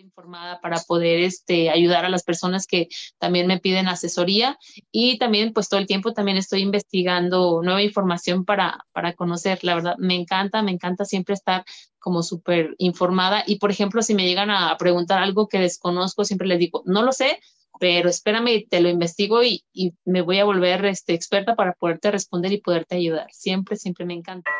informada para poder este, ayudar a las personas que también me piden asesoría y también pues todo el tiempo también estoy investigando nueva información para, para conocer, la verdad, me encanta, me encanta siempre estar como súper informada y por ejemplo si me llegan a preguntar algo que desconozco, siempre les digo, no lo sé, pero espérame, te lo investigo y, y me voy a volver este, experta para poderte responder y poderte ayudar. Siempre, siempre me encanta.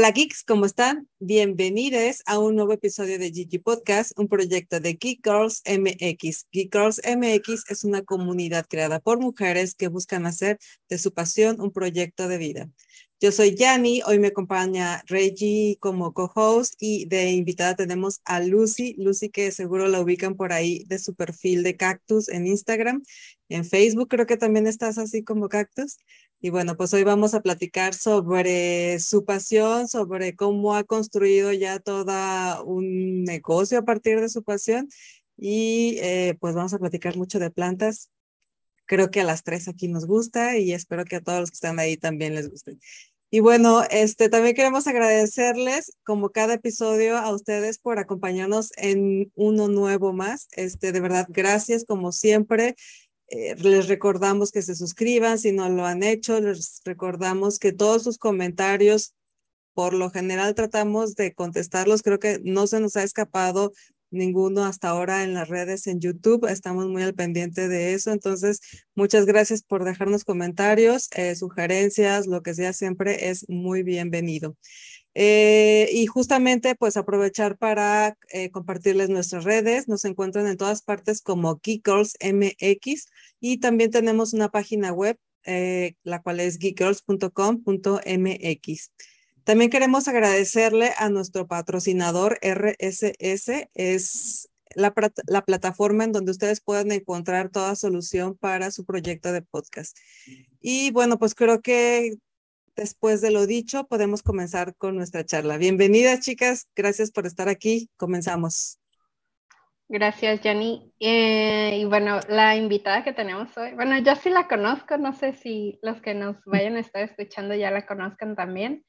Hola geeks, ¿cómo están? Bienvenidos a un nuevo episodio de Gigi Podcast, un proyecto de Geek Girls MX. Geek Girls MX es una comunidad creada por mujeres que buscan hacer de su pasión un proyecto de vida. Yo soy Yani, hoy me acompaña Reggie como co-host y de invitada tenemos a Lucy, Lucy que seguro la ubican por ahí de su perfil de Cactus en Instagram, en Facebook creo que también estás así como Cactus. Y bueno, pues hoy vamos a platicar sobre su pasión, sobre cómo ha construido ya todo un negocio a partir de su pasión. Y eh, pues vamos a platicar mucho de plantas. Creo que a las tres aquí nos gusta y espero que a todos los que están ahí también les guste. Y bueno, este, también queremos agradecerles, como cada episodio, a ustedes por acompañarnos en uno nuevo más. Este, de verdad, gracias como siempre. Eh, les recordamos que se suscriban si no lo han hecho. Les recordamos que todos sus comentarios, por lo general, tratamos de contestarlos. Creo que no se nos ha escapado ninguno hasta ahora en las redes en YouTube. Estamos muy al pendiente de eso. Entonces, muchas gracias por dejarnos comentarios, eh, sugerencias, lo que sea, siempre es muy bienvenido. Eh, y justamente pues aprovechar para eh, compartirles nuestras redes. Nos encuentran en todas partes como Geekgirls MX y también tenemos una página web, la cual es geekgirls.com.mx. También queremos agradecerle a nuestro patrocinador RSS, es la, la, plataforma en donde ustedes pueden encontrar toda solución para su proyecto de podcast. Y bueno, pues creo que Después de lo dicho, podemos comenzar con nuestra charla. Bienvenidas, chicas. Gracias por estar aquí. Comenzamos. Gracias, Jenny. Eh, y bueno, la invitada que tenemos hoy, bueno, yo sí la conozco, no sé si los que nos vayan a estar escuchando ya la conozcan también.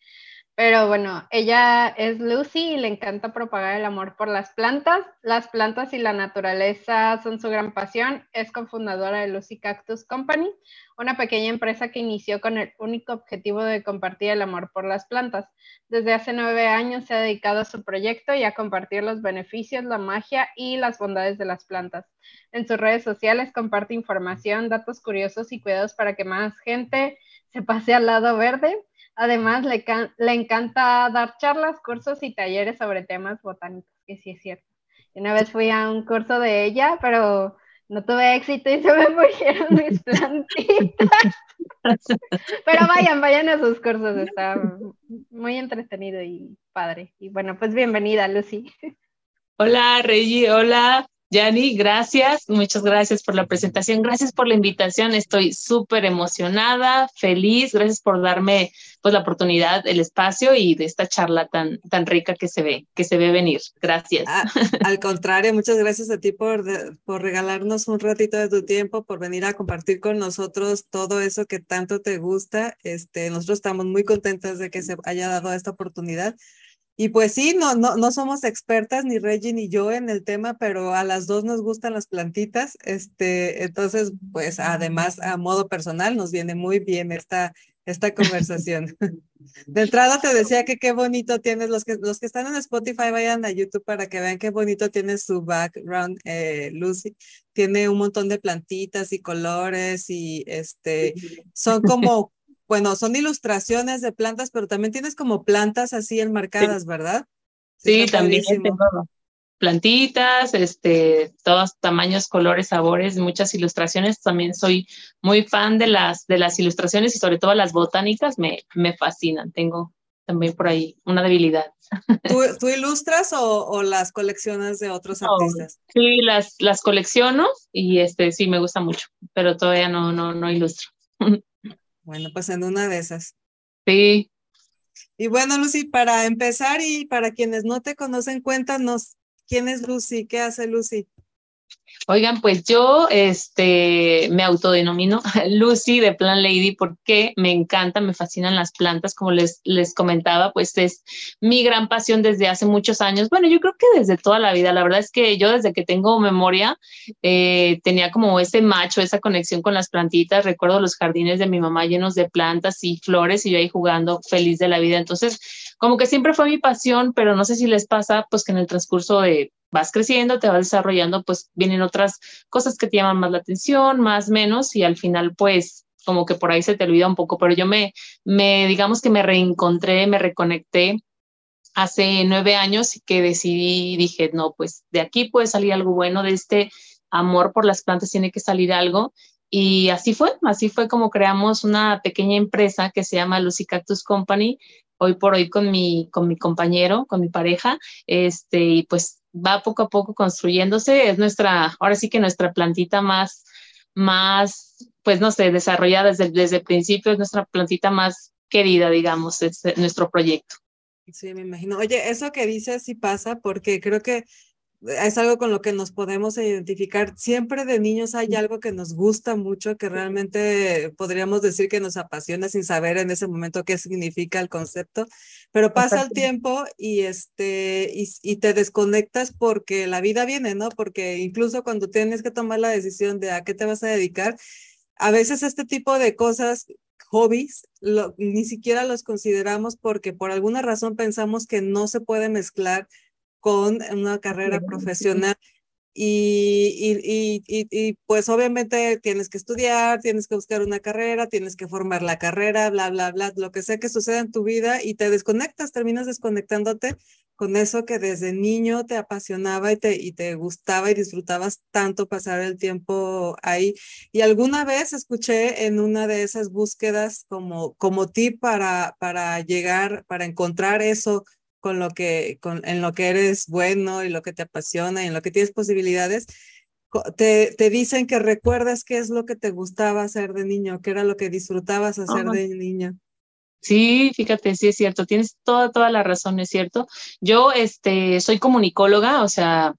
Pero bueno, ella es Lucy y le encanta propagar el amor por las plantas. Las plantas y la naturaleza son su gran pasión. Es cofundadora de Lucy Cactus Company, una pequeña empresa que inició con el único objetivo de compartir el amor por las plantas. Desde hace nueve años se ha dedicado a su proyecto y a compartir los beneficios, la magia y las bondades de las plantas. En sus redes sociales comparte información, datos curiosos y cuidados para que más gente se pase al lado verde Además, le, encanta dar charlas, cursos y talleres sobre temas botánicos, que sí es cierto. Una vez fui a un curso de ella, pero no tuve éxito y se me murieron mis plantitas. Pero vayan, vayan a sus cursos, está muy entretenido y padre. Y bueno, pues bienvenida, Lucy. Hola, Reggie, hola. Yani, gracias, muchas gracias por la presentación, gracias por la invitación, estoy súper emocionada, feliz, gracias por darme pues la oportunidad, el espacio y de esta charla tan, tan rica que se ve, que se ve venir. Gracias. Ah, al contrario, muchas gracias a ti por, por regalarnos un ratito de tu tiempo, por venir a compartir con nosotros todo eso que tanto te gusta. Este, nosotros estamos muy contentas de que se haya dado esta oportunidad. Y pues sí, no, no, no somos expertas ni Reggie ni yo en el tema, pero a las dos nos gustan las plantitas. Este, entonces, pues además a modo personal nos viene muy bien esta, esta conversación. De entrada te decía que qué bonito tienes, los que, los que están en Spotify vayan a YouTube para que vean qué bonito tiene su background, eh, Lucy. Tiene un montón de plantitas y colores y este, son como bueno, son ilustraciones de plantas, pero también tienes como plantas así enmarcadas, ¿verdad? Sí, también tengo plantitas, este, todos tamaños, colores, sabores, muchas ilustraciones. También soy muy fan de las, de las ilustraciones y sobre todo las botánicas me, me fascinan. Tengo también por ahí una debilidad. ¿Tú, ilustras o, las coleccionas de otros artistas? Sí, las, las colecciono y este sí me gusta mucho, pero todavía no, no, no ilustro. Bueno, pues en una de esas. Sí. Y bueno, Lucy, para empezar y para quienes no te conocen, cuéntanos quién es Lucy, qué hace Lucy. Oigan, pues yo este, me autodenomino Lucy de Plant Lady porque me encanta, me fascinan las plantas, como les, les comentaba, pues es mi gran pasión desde hace muchos años. Bueno, yo creo que desde toda la vida, la verdad es que yo desde que tengo memoria eh, tenía como ese macho, esa conexión con las plantitas. Recuerdo los jardines de mi mamá llenos de plantas y flores y yo ahí jugando feliz de la vida. Entonces, como que siempre fue mi pasión, pero no sé si les pasa, pues que en el transcurso de vas creciendo, te vas desarrollando, pues vienen otras cosas que te llaman más la atención, más menos, y al final, pues como que por ahí se te olvida un poco, pero yo me, me digamos que me reencontré, me reconecté hace nueve años y que decidí, dije, no, pues de aquí puede salir algo bueno, de este amor por las plantas tiene que salir algo. Y así fue, así fue como creamos una pequeña empresa que se llama Lucy Cactus Company, hoy por hoy con mi, con mi compañero, con mi pareja, este, y pues va poco a poco construyéndose. Es nuestra, ahora sí que nuestra plantita más, más, pues no sé, desarrollada desde, desde el principio, es nuestra plantita más querida, digamos, es nuestro proyecto. Sí, me imagino. Oye, eso que dices sí pasa porque creo que es algo con lo que nos podemos identificar. Siempre de niños hay algo que nos gusta mucho, que realmente podríamos decir que nos apasiona sin saber en ese momento qué significa el concepto, pero pasa el tiempo y, este, y, y, te desconectas porque la vida viene, ¿no? Porque incluso cuando tienes que tomar la decisión de a qué te vas a dedicar, a veces este tipo de cosas hobbies, lo, ni siquiera los consideramos porque por alguna razón pensamos que no se puede mezclar con una carrera profesional. Y, y, y, y, pues obviamente tienes que estudiar, tienes que buscar una carrera, tienes que formar la carrera, bla, bla, bla, lo que sea que suceda en tu vida y te desconectas, terminas desconectándote con eso que desde niño te apasionaba y te, y te gustaba y disfrutabas tanto pasar el tiempo ahí. Y alguna vez escuché en una de esas búsquedas como, como tip para, para llegar, para encontrar eso con lo que, con, en lo que eres bueno y lo que te apasiona y en lo que tienes posibilidades, te, te dicen que recuerdas qué es lo que te gustaba hacer de niño, qué era lo que disfrutabas hacer de niño. Sí, fíjate, sí es cierto, tienes toda, toda la razón, es cierto. Yo este, soy comunicóloga, o sea,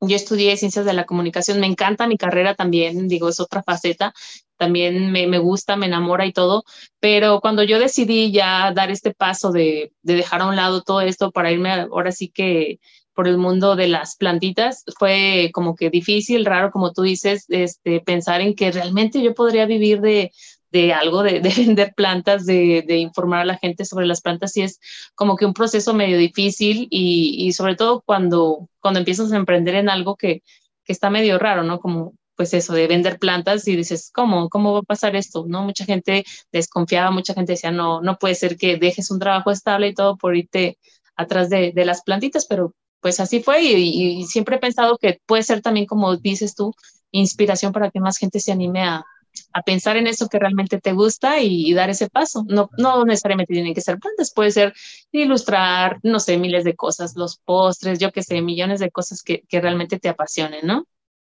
yo estudié ciencias de la comunicación, me encanta mi carrera también, digo, es otra faceta, también me, me, gusta, me enamora y todo, pero cuando yo decidí ya dar este paso de, de dejar a un lado todo esto para irme ahora sí que por el mundo de las plantitas, fue como que difícil, raro, como tú dices, este, pensar en que realmente yo podría vivir de, de algo, de, de, vender plantas, de, informar a la gente sobre las plantas, y es como que un proceso medio difícil y, sobre todo cuando, cuando empiezas a emprender en algo que, que está medio raro, ¿no? Como pues eso, de vender plantas y dices, ¿cómo? ¿Cómo va a pasar esto? ¿No? Mucha gente desconfiaba, mucha gente decía, no, no puede ser que dejes un trabajo estable y todo por irte atrás de, las plantitas, pero pues así fue y, y, siempre he pensado que puede ser también, como dices tú, inspiración para que más gente se anime a, a pensar en eso que realmente te gusta y, y, dar ese paso. No, no necesariamente tienen que ser plantas, puede ser ilustrar, no sé, miles de cosas, los postres, yo qué sé, millones de cosas que, que realmente te apasionen, ¿no?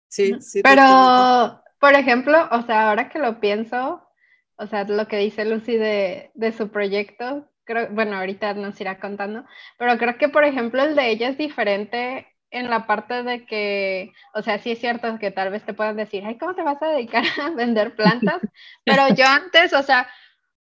Sí, sí. Pero, por ejemplo, o sea, ahora que lo pienso, o sea, lo que dice Lucy de, de su proyecto, creo, bueno, ahorita nos irá contando, pero creo que, por ejemplo, el de ella es diferente en la parte de que, o sea, sí es cierto que tal vez te puedan decir, ay, ¿cómo te vas a dedicar a vender plantas? Pero yo antes, o sea,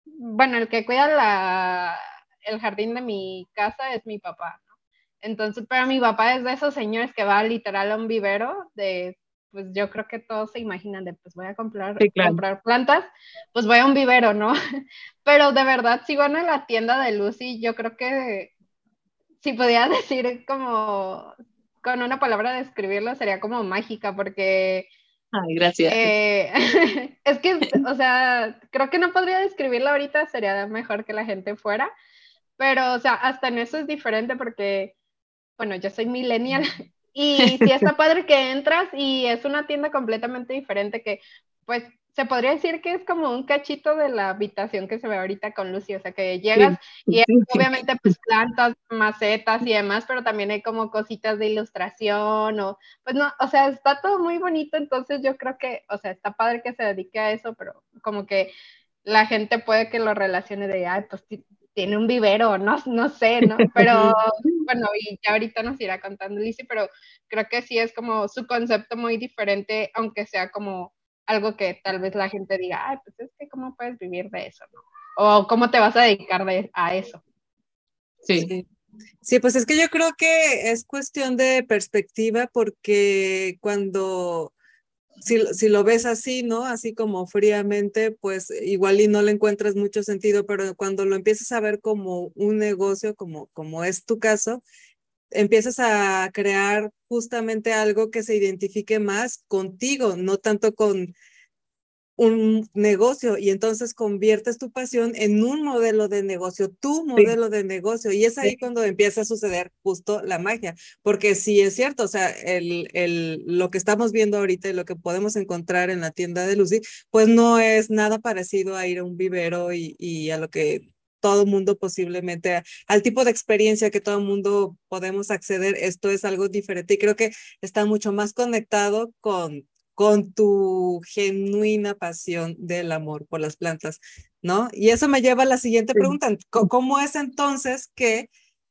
bueno, el que cuida la, el jardín de mi casa es mi papá, ¿no? Entonces, pero mi papá es de esos señores que va literal a un vivero de pues yo creo que todos se imaginan de, pues voy a comprar, sí, claro. comprar plantas, pues voy a un vivero, ¿no? Pero de verdad, si van a la tienda de Lucy, yo creo que si podía decir como, con una palabra describirlo, sería como mágica, porque... Ay, gracias. Eh, es que, o sea, creo que no podría describirlo ahorita, sería mejor que la gente fuera, pero, o sea, hasta en eso es diferente porque, bueno, yo soy millennial y sí está padre que entras y es una tienda completamente diferente que, pues, se podría decir que es como un cachito de la habitación que se ve ahorita con Lucy, o sea, que llegas sí, y hay, sí, obviamente pues plantas, macetas y demás, pero también hay como cositas de ilustración o, pues no, o sea, está todo muy bonito, entonces yo creo que, o sea, está padre que se dedique a eso, pero como que la gente puede que lo relacione de, ay, pues tiene un vivero, no, no sé, ¿no? Pero bueno, y ya ahorita nos irá contando Lizzy, pero creo que sí es como su concepto muy diferente, aunque sea como algo que tal vez la gente diga, ay, pues es que cómo puedes vivir de eso, ¿no? O cómo te vas a dedicar a eso. Sí. sí. pues es que yo creo que es cuestión de perspectiva porque cuando si, si, lo ves así, ¿no? Así como fríamente, pues igual y no le encuentras mucho sentido, pero cuando lo empiezas a ver como un negocio, como, como es tu caso, empiezas a crear justamente algo que se identifique más contigo, no tanto con un negocio y entonces conviertes tu pasión en un modelo de negocio, tu modelo de negocio y es ahí cuando empieza a suceder justo la magia, porque sí es cierto, o sea, el, el, lo que estamos viendo ahorita y lo que podemos encontrar en la tienda de Lucy, pues no es nada parecido a ir a un vivero y, y a lo que todo mundo posiblemente, al tipo de experiencia que todo mundo podemos acceder, esto es algo diferente y creo que está mucho más conectado con con tu genuina pasión del amor por las plantas, ¿no? Y eso me lleva a la siguiente pregunta. ¿Cómo es entonces que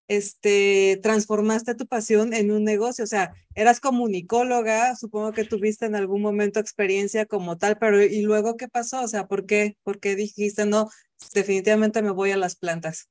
este, transformaste tu pasión en un negocio? O sea, eras comunicóloga, supongo que tuviste en algún momento experiencia como tal, pero ¿y luego qué pasó? O sea, ¿por qué? ¿Por qué dijiste, no, definitivamente me voy a las plantas?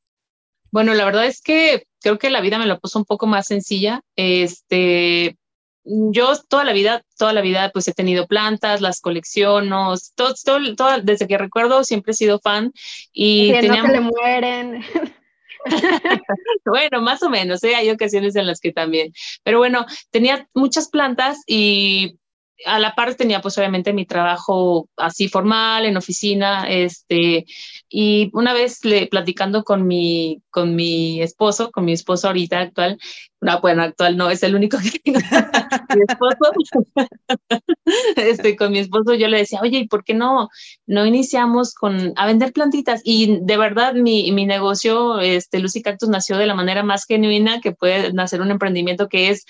Bueno, la verdad es que creo que la vida me lo puso un poco más sencilla. Este, yo toda la vida, toda la vida, pues he tenido plantas, las colecciono, todo, todo, desde que recuerdo siempre he sido fan y que no se le mueren. bueno, más o menos, ¿eh? hay ocasiones en las que también, pero bueno, tenía muchas plantas y a la par tenía pues obviamente mi trabajo así formal en oficina, este, y una vez le, platicando con mi, con mi esposo, con mi esposo ahorita actual, no, bueno, actual no, es el único que tengo, mi esposo, este, con mi esposo yo le decía, oye, ¿y por qué no, no iniciamos con, a vender plantitas? Y de verdad mi, mi negocio, este, Lucy Cactus nació de la manera más genuina que puede nacer un emprendimiento que es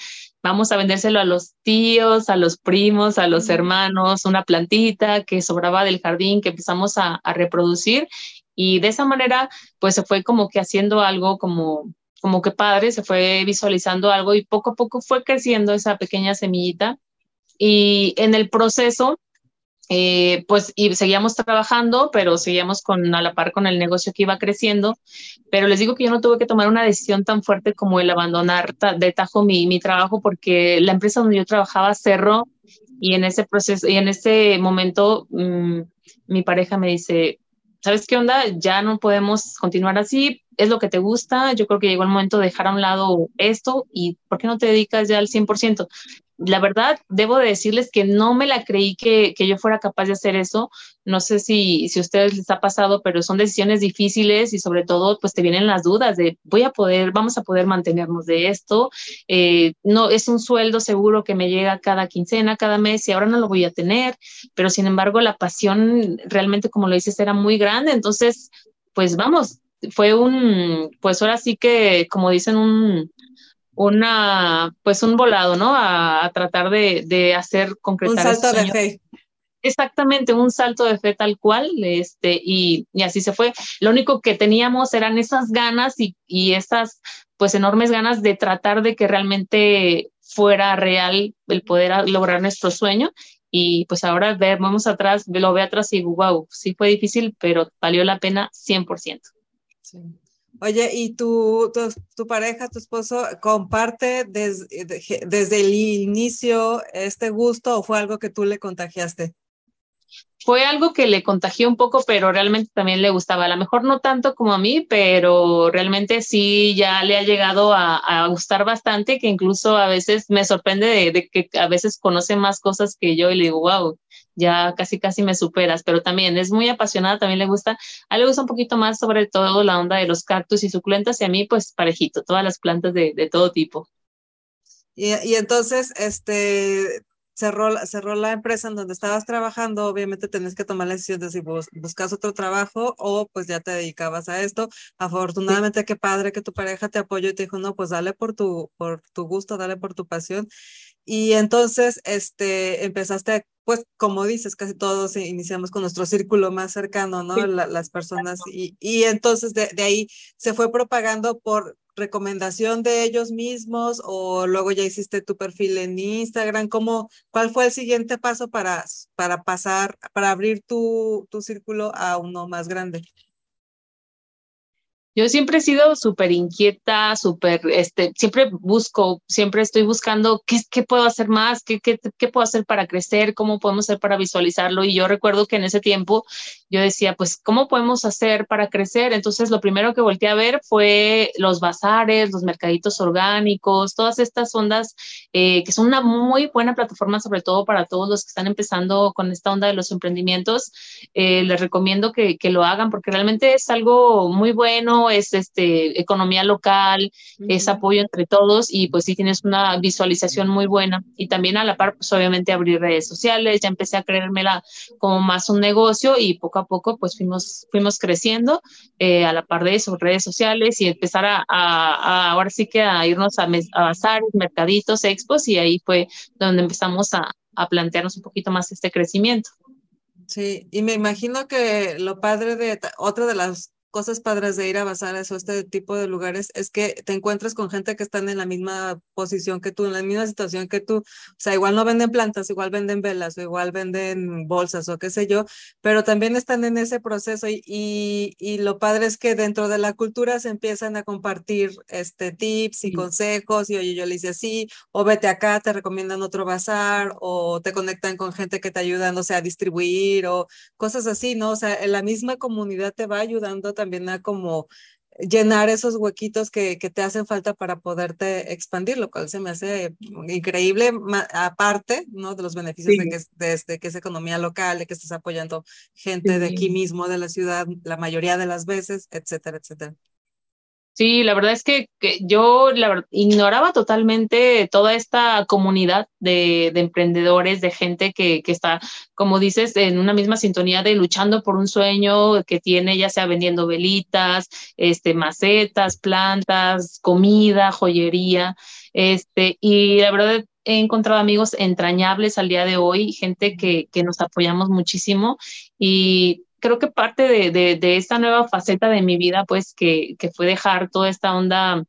vamos a vendérselo a los tíos, a los primos, a los hermanos, una plantita que sobraba del jardín que empezamos a, reproducir. Y de esa manera pues se fue como que haciendo algo como como que padre, se fue visualizando algo y poco a poco fue creciendo esa pequeña semillita. Y en el proceso eh, pues y seguíamos trabajando, pero seguíamos con, a la par con el negocio que iba creciendo. Pero les digo que yo no tuve que tomar una decisión tan fuerte como el abandonar de tajo mi, mi trabajo, porque la empresa donde yo trabajaba cerró y en ese proceso y en ese momento mm, mi pareja me dice, ¿sabes qué onda? Ya no podemos continuar así, es lo que te gusta, yo creo que llegó el momento de dejar a un lado esto y ¿por qué no te dedicas ya al 100%? la verdad, debo de decirles que no me la creí que, yo fuera capaz de hacer eso. No sé si, si a ustedes les ha pasado, pero son decisiones difíciles y sobre todo, pues te vienen las dudas de voy a poder, vamos a poder mantenernos de esto. Eh, no es un sueldo seguro que me llega cada quincena, cada mes y ahora no lo voy a tener, pero sin embargo la pasión realmente, como lo dices, era muy grande. Entonces, pues vamos, fue un, pues ahora sí que, como dicen, un, una, pues un volado, ¿no? A, tratar de, de, hacer concretar. Un salto de fe. Exactamente, un salto de fe tal cual, este, y, y, así se fue. Lo único que teníamos eran esas ganas y, y esas, pues, enormes ganas de tratar de que realmente fuera real el poder lograr nuestro sueño. Y pues ahora vemos atrás, lo ve atrás y wow, sí fue difícil, pero valió la pena 100%. Sí. Oye, ¿y tu, tu, pareja, tu esposo, comparte desde el inicio este gusto o fue algo que tú le contagiaste? Fue algo que le contagió un poco, pero realmente también le gustaba. A lo mejor no tanto como a mí, pero realmente sí ya le ha llegado a, gustar bastante, que incluso a veces me sorprende de, que a veces conoce más cosas que yo y le digo, wow, ya casi casi me superas, pero también es muy apasionada, también le gusta, a él le gusta un poquito más sobre todo la onda de los cactus y suculentas y a mí pues parejito, todas las plantas de, todo tipo. Y, entonces, este, cerró, cerró la empresa en donde estabas trabajando, obviamente tenés que tomar la decisión de si buscas otro trabajo o pues ya te dedicabas a esto. Afortunadamente, qué padre que tu pareja te apoyó y te dijo, no, pues dale por tu, por tu gusto, dale por tu pasión. Y entonces, este, empezaste pues como dices, casi todos iniciamos con nuestro círculo más cercano, ¿no? las personas y, y entonces de, de, ahí se fue propagando por recomendación de ellos mismos o luego ya hiciste tu perfil en Instagram, ¿cómo, cuál fue el siguiente paso para, para pasar, para abrir tu, tu círculo a uno más grande? Yo siempre he sido súper inquieta, súper, este, siempre busco, siempre estoy buscando qué, puedo hacer más, qué, qué, qué, puedo hacer para crecer, cómo podemos hacer para visualizarlo. Y yo recuerdo que en ese tiempo yo decía, pues, ¿cómo podemos hacer para crecer? Entonces, lo primero que volteé a ver fue los bazares, los mercaditos orgánicos, todas estas ondas eh, que son una muy buena plataforma, sobre todo para todos los que están empezando con esta onda de los emprendimientos. Eh, les recomiendo que, que lo hagan porque realmente es algo muy bueno es este, economía local, es apoyo entre todos y pues sí tienes una visualización muy buena. Y también a la par, pues obviamente abrir redes sociales, ya empecé a creérmela como más un negocio y poco a poco pues fuimos, fuimos creciendo eh, a la par de eso, redes sociales y empezar a, a, ahora sí que a irnos a, a bazares, mercaditos, expos y ahí fue donde empezamos a, a plantearnos un poquito más este crecimiento. Sí, y me imagino que lo padre de otra de las cosas padres de ir a bazares o este tipo de lugares es que te encuentras con gente que están en la misma posición que tú, en la misma situación que tú. O sea, igual no venden plantas, igual venden velas o igual venden bolsas o qué sé yo, pero también están en ese proceso y, y, y lo padre es que dentro de la cultura se empiezan a compartir este tips y consejos y oye, yo le hice así, o vete acá, te recomiendan otro bazar o te conectan con gente que te ayuda, no sé, a distribuir o cosas así, ¿no? O sea, la misma comunidad te va ayudando también también a como llenar esos huequitos que, que, te hacen falta para poderte expandir, lo cual se me hace increíble, aparte ¿no? de los beneficios de, que, de, este, que es economía local, de que estés apoyando gente de aquí mismo, de la ciudad, la mayoría de las veces, etcétera, etcétera. Sí, la verdad es que, que yo la ignoraba totalmente toda esta comunidad de, de emprendedores, de gente que, que, está, como dices, en una misma sintonía de luchando por un sueño que tiene, ya sea vendiendo velitas, este, macetas, plantas, comida, joyería, este, y la verdad he encontrado amigos entrañables al día de hoy, gente que, que nos apoyamos muchísimo y creo que parte de, de, esta nueva faceta de mi vida, pues que, que fue dejar toda esta onda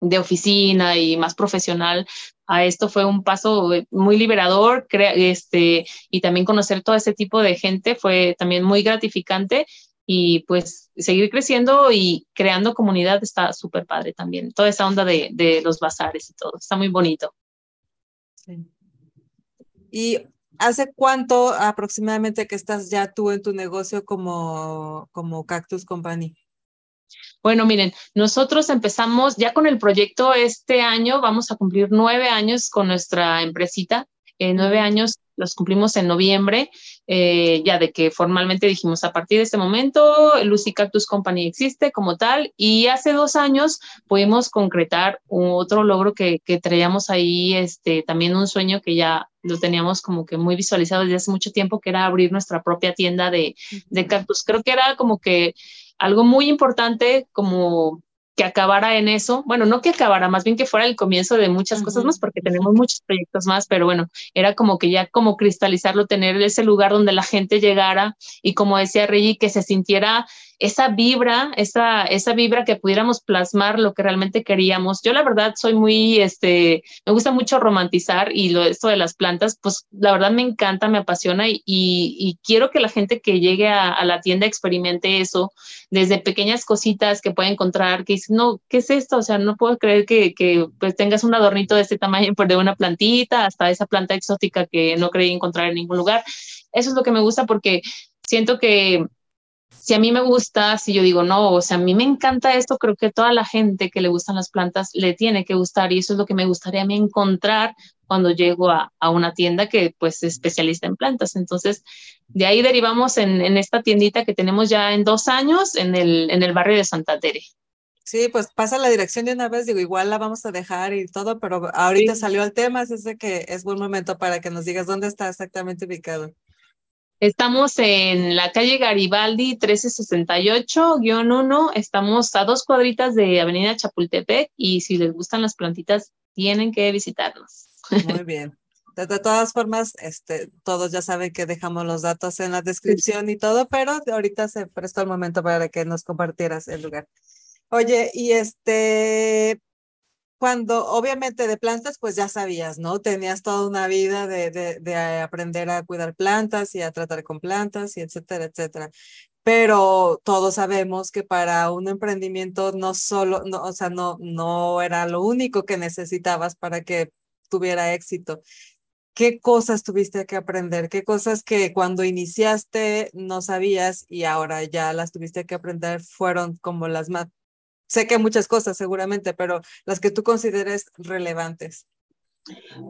de oficina y más profesional a esto fue un paso muy liberador este, y también conocer todo ese tipo de gente fue también muy gratificante y pues seguir creciendo y creando comunidad está súper padre también. Toda esa onda de, de, los bazares y todo, está muy bonito. Sí. Y ¿Hace cuánto aproximadamente que estás ya tú en tu negocio como, como Cactus Company? Bueno, miren, nosotros empezamos ya con el proyecto este año, vamos a cumplir nueve años con nuestra empresita, eh, nueve años los cumplimos en noviembre, eh, ya de que formalmente dijimos a partir de este momento, Lucy Cactus Company existe como tal y hace dos años pudimos concretar otro logro que, que traíamos ahí, este, también un sueño que ya lo teníamos como que muy visualizado desde hace mucho tiempo, que era abrir nuestra propia tienda de, de cactus. Creo que era como que algo muy importante como que acabara en eso, bueno, no que acabara, más bien que fuera el comienzo de muchas uh -huh. cosas más, porque tenemos muchos proyectos más, pero bueno, era como que ya como cristalizarlo, tener ese lugar donde la gente llegara y como decía Reggie, que se sintiera esa vibra, esa, esa vibra que pudiéramos plasmar lo que realmente queríamos. Yo la verdad soy muy, este, me gusta mucho romantizar y lo, esto de las plantas, pues la verdad me encanta, me apasiona y, y, quiero que la gente que llegue a, a, la tienda experimente eso, desde pequeñas cositas que puede encontrar, que dice, no, ¿qué es esto? O sea, no puedo creer que, que pues tengas un adornito de este tamaño, pues de una plantita hasta esa planta exótica que no creí encontrar en ningún lugar. Eso es lo que me gusta porque siento que si a mí me gusta, si yo digo, no, o sea, a mí me encanta esto, creo que toda la gente que le gustan las plantas le tiene que gustar y eso es lo que me gustaría a mí encontrar cuando llego a, a una tienda que pues es especialista en plantas. Entonces, de ahí derivamos en, en, esta tiendita que tenemos ya en dos años en el, en el barrio de Santa Tere. Sí, pues pasa la dirección de una vez, digo, igual la vamos a dejar y todo, pero ahorita sí. salió el tema, así que es buen momento para que nos digas dónde está exactamente ubicado. Estamos en la calle Garibaldi 1368-1. Estamos a dos cuadritas de Avenida Chapultepec y si les gustan las plantitas, tienen que visitarnos. Muy bien. de, todas formas, este, todos ya saben que dejamos los datos en la descripción y todo, pero ahorita se prestó el momento para que nos compartieras el lugar. Oye, y este, cuando obviamente de plantas, pues ya sabías, ¿no? Tenías toda una vida de, de, de, aprender a cuidar plantas y a tratar con plantas y etcétera, etcétera. Pero todos sabemos que para un emprendimiento no solo, no, o sea, no, no era lo único que necesitabas para que tuviera éxito. ¿Qué cosas tuviste que aprender? ¿Qué cosas que cuando iniciaste no sabías y ahora ya las tuviste que aprender fueron como las más sé que muchas cosas seguramente, pero las que tú consideres relevantes.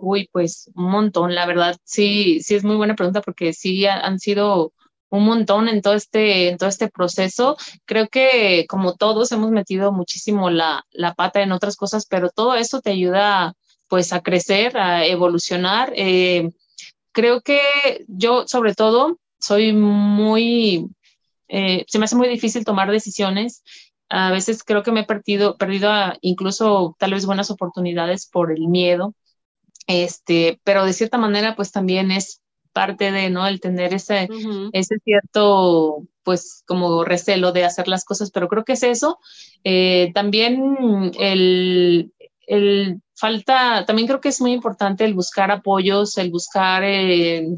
Uy, pues un montón, la verdad, sí, sí es muy buena pregunta porque sí han sido un montón en todo este, en todo este proceso. Creo que como todos hemos metido muchísimo la, la pata en otras cosas, pero todo eso te ayuda pues a crecer, a evolucionar. Eh, creo que yo sobre todo soy muy, eh, se me hace muy difícil tomar decisiones a veces creo que me he perdido, perdido incluso tal vez buenas oportunidades por el miedo, este, pero de cierta manera pues también es parte de, ¿no? El tener ese, ese cierto, pues como recelo de hacer las cosas, pero creo que es eso. Eh, también el, el, falta, también creo que es muy importante el buscar apoyos, el buscar, eh,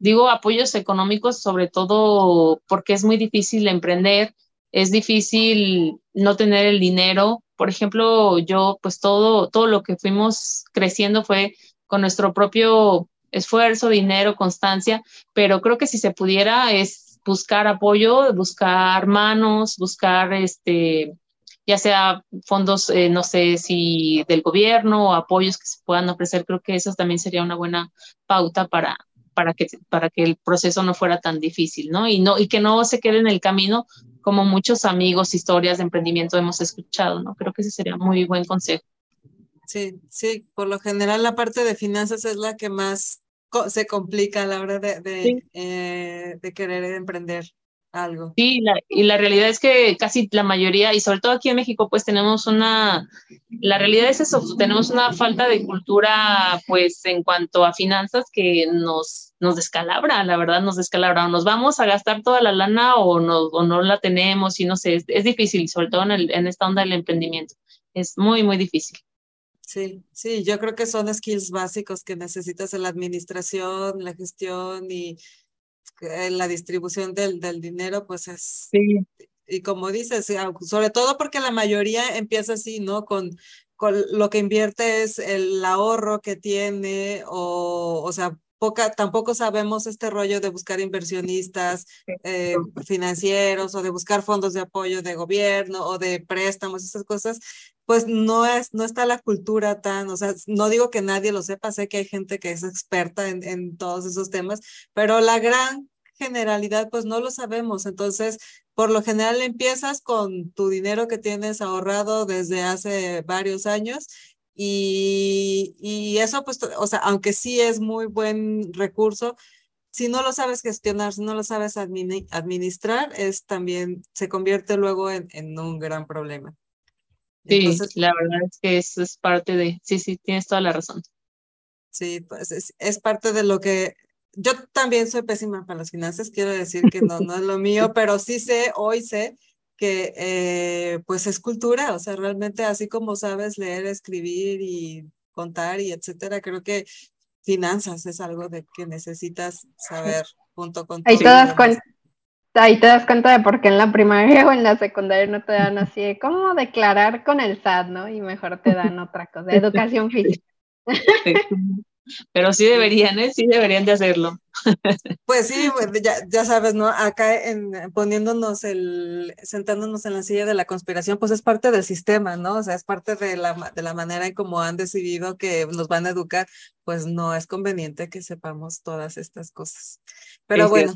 digo, apoyos económicos, sobre todo porque es muy difícil emprender es difícil no tener el dinero. Por ejemplo, yo pues todo, todo lo que fuimos creciendo fue con nuestro propio esfuerzo, dinero, constancia, pero creo que si se pudiera es buscar apoyo, buscar manos, buscar este, ya sea fondos, eh, no sé si del gobierno o apoyos que se puedan ofrecer, creo que eso también sería una buena pauta para, para que, para que el proceso no fuera tan difícil, ¿no? Y, no, y que no se quede en el camino como muchos amigos, historias de emprendimiento hemos escuchado, ¿no? Creo que ese sería muy buen consejo. Sí, sí, por lo general la parte de finanzas es la que más se complica a la hora de, de, eh, de querer emprender algo. Sí, y la realidad es que casi la mayoría, y sobre todo aquí en México, pues tenemos una, la realidad es eso, tenemos una falta de cultura, pues en cuanto a finanzas que nos, nos descalabra, la verdad nos descalabra, o nos vamos a gastar toda la lana o no, o no la tenemos, y no sé, es, difícil, sobre todo en, el, en esta onda del emprendimiento, es muy, muy difícil. Sí, sí, yo creo que son skills básicos que necesitas en la administración, la gestión y la distribución del, del dinero, pues es... Sí. Y como dices, sobre todo porque la mayoría empieza así, ¿no? Con, con lo que invierte es el ahorro que tiene o, o sea, poca, tampoco sabemos este rollo de buscar inversionistas eh, financieros o de buscar fondos de apoyo de gobierno o de préstamos, esas cosas, pues no es, no está la cultura tan, o sea, no digo que nadie lo sepa, sé que hay gente que es experta en, en todos esos temas, pero la gran generalidad, pues no lo sabemos. Entonces, por lo general empiezas con tu dinero que tienes ahorrado desde hace varios años y, y eso, pues, o sea, aunque sí es muy buen recurso, si no lo sabes gestionar, si no lo sabes administrar, es también, se convierte luego en, en un gran problema. Sí, la verdad es que eso es parte de, sí, sí, tienes toda la razón. Sí, pues es, es parte de lo que, yo también soy pésima para las finanzas, quiero decir que no, no es lo mío, pero sí sé, hoy sé que eh, pues es cultura, o sea, realmente así como sabes leer, escribir y contar y etcétera, creo que finanzas es algo de que necesitas saber junto con ahí te das cuenta ahí te das cuenta de por qué en la primaria o en la secundaria no te dan así de cómo declarar con el SAT, ¿no? Y mejor te dan otra cosa, educación física. Pero sí deberían, ¿eh? Sí deberían de hacerlo. Pues sí, ya, ya sabes, ¿no? Acá en, poniéndonos el, sentándonos en la silla de la conspiración, pues es parte del sistema, ¿no? O sea, es parte de la, de la manera en cómo han decidido que nos van a educar, pues no es conveniente que sepamos todas estas cosas. Pero bueno.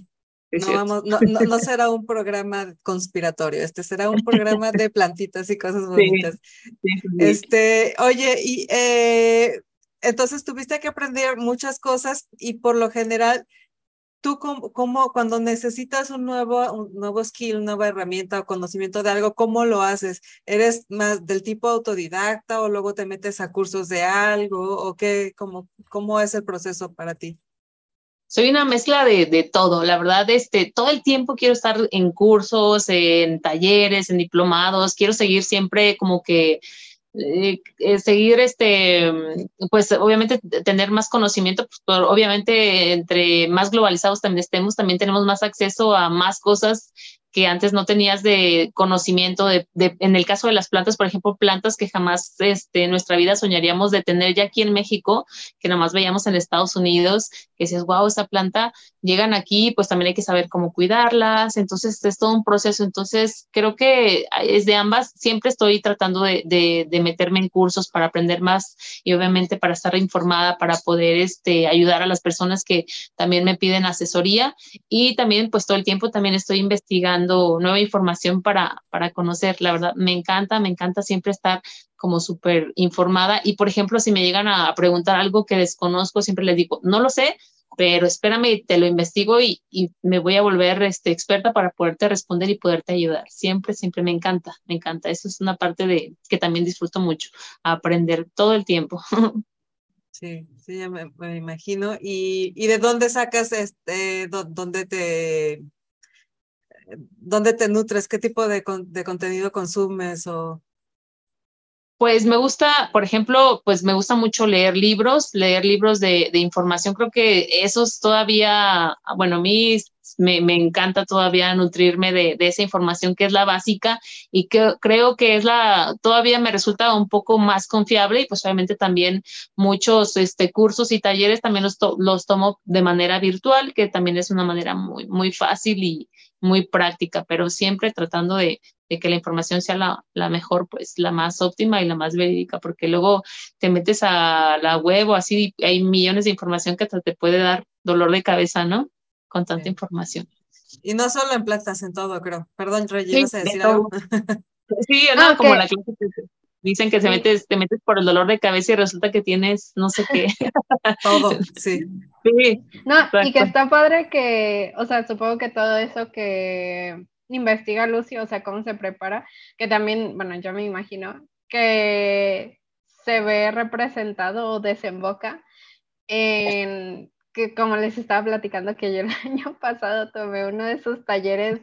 no, vamos, no, no, será un programa conspiratorio, este será un programa de plantitas y cosas bonitas. este, oye, y eh, entonces tuviste que aprender muchas cosas y por lo general, tú como, cuando necesitas un nuevo, un nuevo skill, nueva herramienta o conocimiento de algo, ¿cómo lo haces? ¿Eres más del tipo autodidacta o luego te metes a cursos de algo o qué, cómo, cómo es el proceso para ti? Soy una mezcla de, de, todo, la verdad, este, todo el tiempo quiero estar en cursos, en talleres, en diplomados, quiero seguir siempre como que eh, eh, seguir este, pues obviamente tener más conocimiento, pues, obviamente entre más globalizados también estemos, también tenemos más acceso a más cosas que antes no tenías de conocimiento de, en el caso de las plantas, por ejemplo, plantas que jamás este, en nuestra vida soñaríamos de tener ya aquí en México, que nomás veíamos en Estados Unidos, que dices, wow, esta planta llegan aquí, pues también hay que saber cómo cuidarlas, entonces es todo un proceso, entonces creo que es de ambas, siempre estoy tratando de, meterme en cursos para aprender más y obviamente para estar informada, para poder este, ayudar a las personas que también me piden asesoría y también pues todo el tiempo también estoy investigando nueva información para, para conocer. La verdad, me encanta, me encanta siempre estar como súper informada. Y, por ejemplo, si me llegan a preguntar algo que desconozco, siempre les digo, no lo sé, pero espérame, te lo investigo y, y, me voy a volver este, experta para poderte responder y poderte ayudar. Siempre, siempre me encanta, me encanta. Eso es una parte de que también disfruto mucho, aprender todo el tiempo. Sí, sí, ya me, imagino. ¿Y, ¿Y, de dónde sacas, este, dónde te ¿Dónde te nutres? ¿Qué tipo de, de contenido consumes? O... Pues me gusta, por ejemplo, pues me gusta mucho leer libros, leer libros de, información. Creo que esos todavía, bueno, a mí me, encanta todavía nutrirme de, de, esa información que es la básica y que creo que es la, todavía me resulta un poco más confiable y pues obviamente también muchos este, cursos y talleres también los, los tomo de manera virtual, que también es una manera muy, muy fácil y, muy práctica, pero siempre tratando de, que la información sea la, la, mejor, pues la más óptima y la más verídica, porque luego te metes a la web o así, hay millones de información que te puede dar dolor de cabeza, ¿no? Con tanta información. Y no solo en plantas, en todo, creo. Perdón, Rey, sí, a decir algo? Sí, no, ah, como la clase dicen que se metes, te metes por el dolor de cabeza y resulta que tienes no sé qué. todo, sí. Sí. No, y que está padre que, o sea, supongo que todo eso que investiga Lucy, o sea, cómo se prepara, que también, bueno, yo me imagino que se ve representado o desemboca en que como les estaba platicando que yo el año pasado tomé uno de esos talleres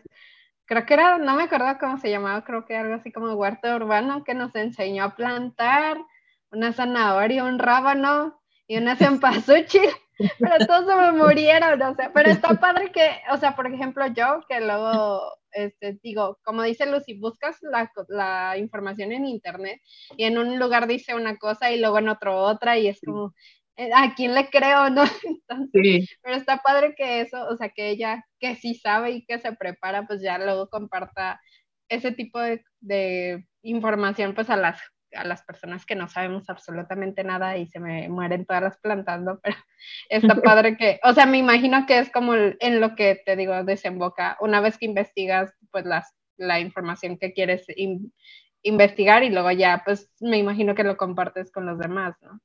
creo que era, no me acuerdo cómo se llamaba, creo que algo así como huerto urbano, que nos enseñó a plantar una zanahoria, un rábano y una cempasúchil, pero todos se me murieron, o sea, pero está padre que, o sea, por ejemplo, yo que luego, este, digo, como dice Lucy, buscas la, la información en internet y en un lugar dice una cosa y luego en otro otra y es como, ¿a quién le creo, no? sí. Pero está padre que eso, o sea, que ella que sí sabe y que se prepara, pues ya luego comparta ese tipo de, de información pues a las a las personas que no sabemos absolutamente nada y se me mueren todas las plantando, pero está padre que, o sea, me imagino que es como en lo que te digo, desemboca, una vez que investigas, pues las, la información que quieres investigar y luego ya, pues me imagino que lo compartes con los demás, ¿no?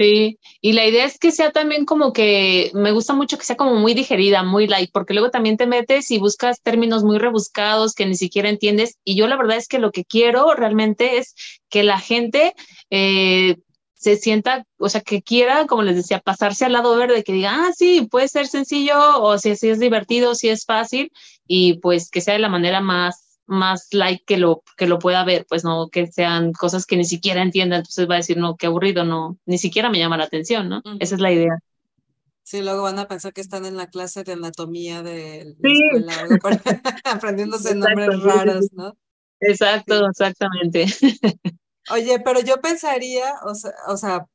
Sí, y la idea es que sea también como que me gusta mucho que sea como muy digerida, muy light, porque luego también te metes y buscas términos muy rebuscados que ni siquiera entiendes. Y yo la verdad es que lo que quiero realmente es que la gente eh, se sienta, o sea, que quiera, como les decía, pasarse al lado verde, que diga, ah, sí, puede ser sencillo, o si, si es divertido, si es fácil, y pues que sea de la manera más más like que lo, que lo pueda ver, pues no que sean cosas que ni siquiera entienda, entonces va a decir, no, qué aburrido, no, ni siquiera me llama la atención, ¿no? Esa es la idea. Sí, luego van a pensar que están en la clase de anatomía de la escuela, aprendiéndose nombres raros, ¿no? Exacto, exactamente. Oye, pero yo pensaría, o sea, o sea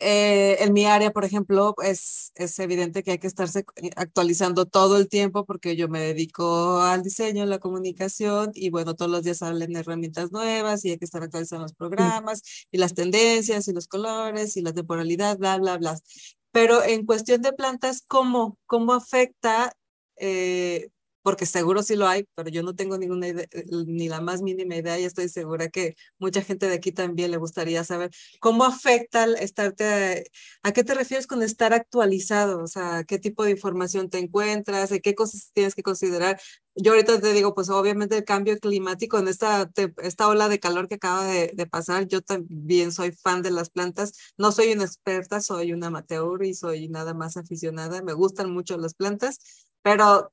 eh, en mi área, por ejemplo, es, es evidente que hay que estarse actualizando todo el tiempo porque yo me dedico al diseño, la comunicación y bueno, todos los días salen herramientas nuevas y hay que estar actualizando los programas y las tendencias y los colores y la temporalidad, bla, bla, bla. Pero en cuestión de plantas, ¿cómo, cómo afecta? Eh, porque seguro sí lo hay, pero yo no tengo ninguna idea, ni la más mínima idea y estoy segura que mucha gente de aquí también le gustaría saber cómo afecta el estarte, a qué te refieres con estar actualizado, o sea, qué tipo de información te encuentras, qué cosas tienes que considerar. Yo ahorita te digo, pues obviamente el cambio climático en esta, esta ola de calor que acaba de, de pasar, yo también soy fan de las plantas, no soy una experta, soy una amateur y soy nada más aficionada, me gustan mucho las plantas, pero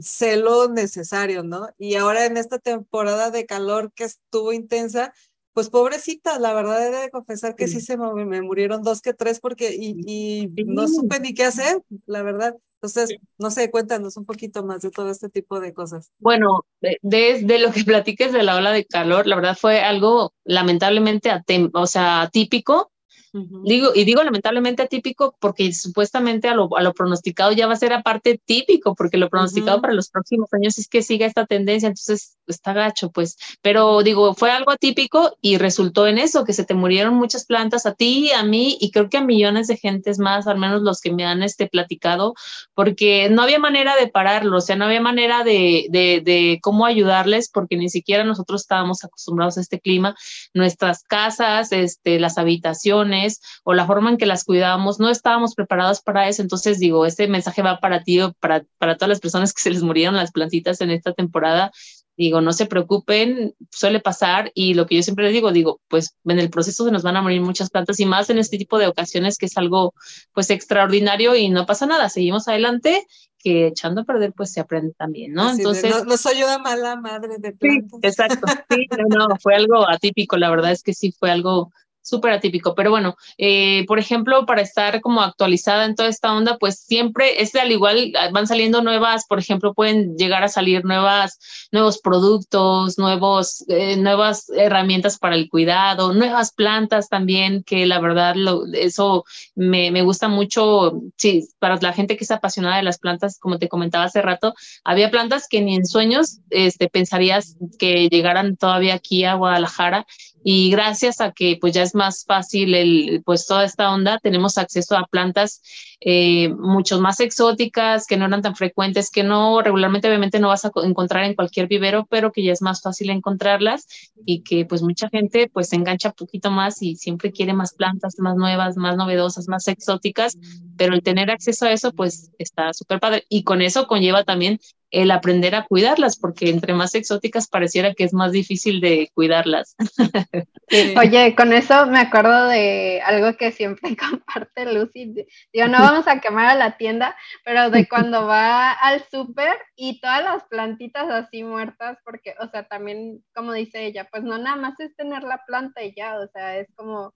sé lo necesario, ¿no? Y ahora en esta temporada de calor que estuvo intensa, pues pobrecita, la verdad he de confesar que sí, se me, murieron dos que tres porque y, no supe ni qué hacer, la verdad. Entonces, no sé, cuéntanos un poquito más de todo este tipo de cosas. Bueno, desde lo que platiques de la ola de calor, la verdad fue algo lamentablemente o sea, atípico Digo, y digo lamentablemente atípico porque supuestamente a lo, a lo, pronosticado ya va a ser aparte típico, porque lo pronosticado para los próximos años es que siga esta tendencia, entonces está gacho, pues. Pero digo, fue algo atípico y resultó en eso, que se te murieron muchas plantas a ti, a mí y creo que a millones de gentes más, al menos los que me han este, platicado, porque no había manera de pararlo, o sea, no había manera de, de, de cómo ayudarles, porque ni siquiera nosotros estábamos acostumbrados a este clima, nuestras casas, este, las habitaciones, o la forma en que las cuidábamos, no estábamos preparados para eso. Entonces, digo, este mensaje va para ti o para, para todas las personas que se les murieron las plantitas en esta temporada. Digo, no se preocupen, suele pasar y lo que yo siempre les digo, digo, pues en el proceso se nos van a morir muchas plantas y más en este tipo de ocasiones que es algo pues extraordinario y no pasa nada, seguimos adelante que echando a perder pues se aprende también, ¿no? Entonces... no, soy una mala madre de plantas. exacto, sí, no, no, fue algo atípico, la verdad es que sí fue algo súper atípico. Pero bueno, eh, por ejemplo, para estar como actualizada en toda esta onda, pues siempre es al igual, van saliendo nuevas, por ejemplo, pueden llegar a salir nuevas, nuevos productos, nuevos, eh, nuevas herramientas para el cuidado, nuevas plantas también, que la verdad eso me, me gusta mucho. Sí, para la gente que es apasionada de las plantas, como te comentaba hace rato, había plantas que ni en sueños este, pensarías que llegaran todavía aquí a Guadalajara y gracias a que pues ya es más fácil el, pues toda esta onda, tenemos acceso a plantas eh, mucho más exóticas, que no eran tan frecuentes, que no regularmente obviamente no vas a encontrar en cualquier vivero, pero que ya es más fácil encontrarlas y que pues mucha gente pues se engancha un poquito más y siempre quiere más plantas, más nuevas, más novedosas, más exóticas, pero el tener acceso a eso pues está súper padre y con eso conlleva también el aprender a cuidarlas, porque entre más exóticas pareciera que es más difícil de cuidarlas. Oye, con eso me acuerdo de algo que siempre comparte Lucy. Digo, no vamos a quemar a la tienda, pero de cuando va al súper y todas las plantitas así muertas, porque, o sea, también, como dice ella, pues no nada más es tener la planta y ya, o sea, es como,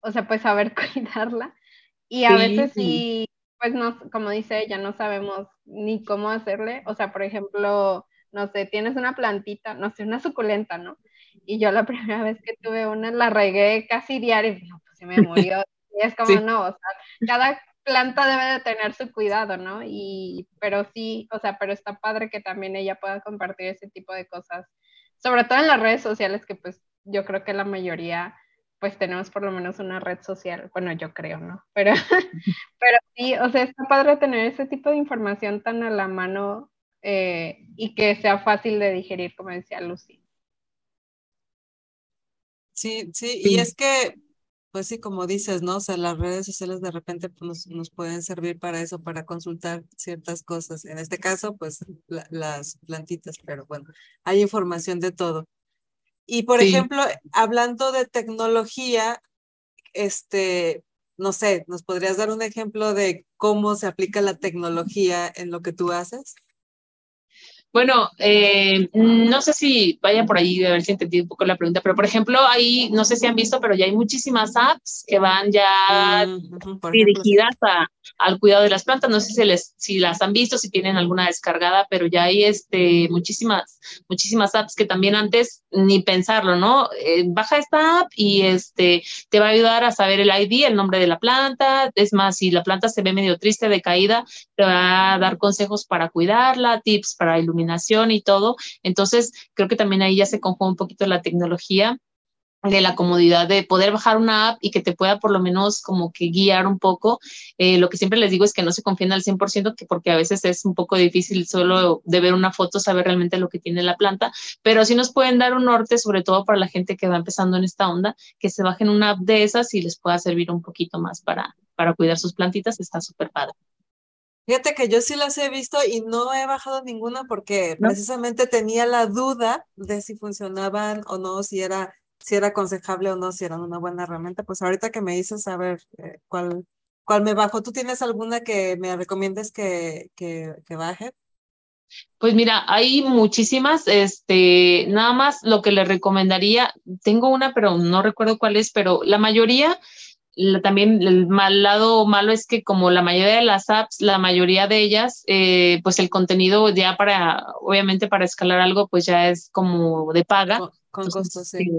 o sea, pues saber cuidarla. Y a veces sí pues no, como dice ella, no sabemos ni cómo hacerle. O sea, por ejemplo, no sé, tienes una plantita, no sé, una suculenta, ¿no? Y yo la primera vez que tuve una la regué casi diario y no, pues se me murió. Y es como, no, o sea, cada planta debe de tener su cuidado, ¿no? Y, pero sí, o sea, pero está padre que también ella pueda compartir ese tipo de cosas, sobre todo en las redes sociales, que pues yo creo que la mayoría pues tenemos por lo menos una red social, bueno, yo creo, ¿no? Pero, pero sí, o sea, está padre tener ese tipo de información tan a la mano eh, y que sea fácil de digerir, como decía Lucy. Sí, sí, y es que, pues sí, como dices, ¿no? O sea, las redes sociales de repente pues, nos, nos, pueden servir para eso, para consultar ciertas cosas. En este caso, pues las plantitas, pero bueno, hay información de todo. Y por ejemplo, hablando de tecnología, este, no sé, ¿nos podrías dar un ejemplo de cómo se aplica la tecnología en lo que tú haces? Bueno, eh, no sé si vaya por ahí, a ver si entendí un poco la pregunta, pero por ejemplo, ahí, no sé si han visto, pero ya hay muchísimas apps que van ya dirigidas a, al cuidado de las plantas. No sé si, les, si las han visto, si tienen alguna descargada, pero ya hay este, muchísimas, muchísimas apps que también antes ni pensarlo, ¿no? Eh, baja esta app y este, te va a ayudar a saber el ID, el nombre de la planta. Es más, si la planta se ve medio triste, de caída, te va a dar consejos para cuidarla, tips para iluminar y todo. Entonces, creo que también ahí ya se conjuga un poquito la tecnología de la comodidad de poder bajar una app y que te pueda por lo menos como que guiar un poco. Eh, lo que siempre les digo es que no se confíen al 100% que porque a veces es un poco difícil solo de ver una foto saber realmente lo que tiene la planta, pero sí nos pueden dar un norte, sobre todo para la gente que va empezando en esta onda, que se bajen una app de esas y les pueda servir un poquito más para, para cuidar sus plantitas. Está súper padre. Fíjate que yo sí las he visto y no he bajado ninguna porque precisamente tenía la duda de si funcionaban o no, si era si era aconsejable o no, si era una buena herramienta. Pues ahorita que me dices saber eh, cuál, cuál me bajo, ¿tú tienes alguna que me recomiendes que, que, que baje? Pues mira, hay muchísimas, este, nada más lo que le recomendaría, tengo una, pero no recuerdo cuál es, pero la mayoría, también el mal lado malo es que como la mayoría de las apps, la mayoría de ellas, eh, pues el contenido ya para, obviamente para escalar algo, pues ya es como de paga. Con costo, sí.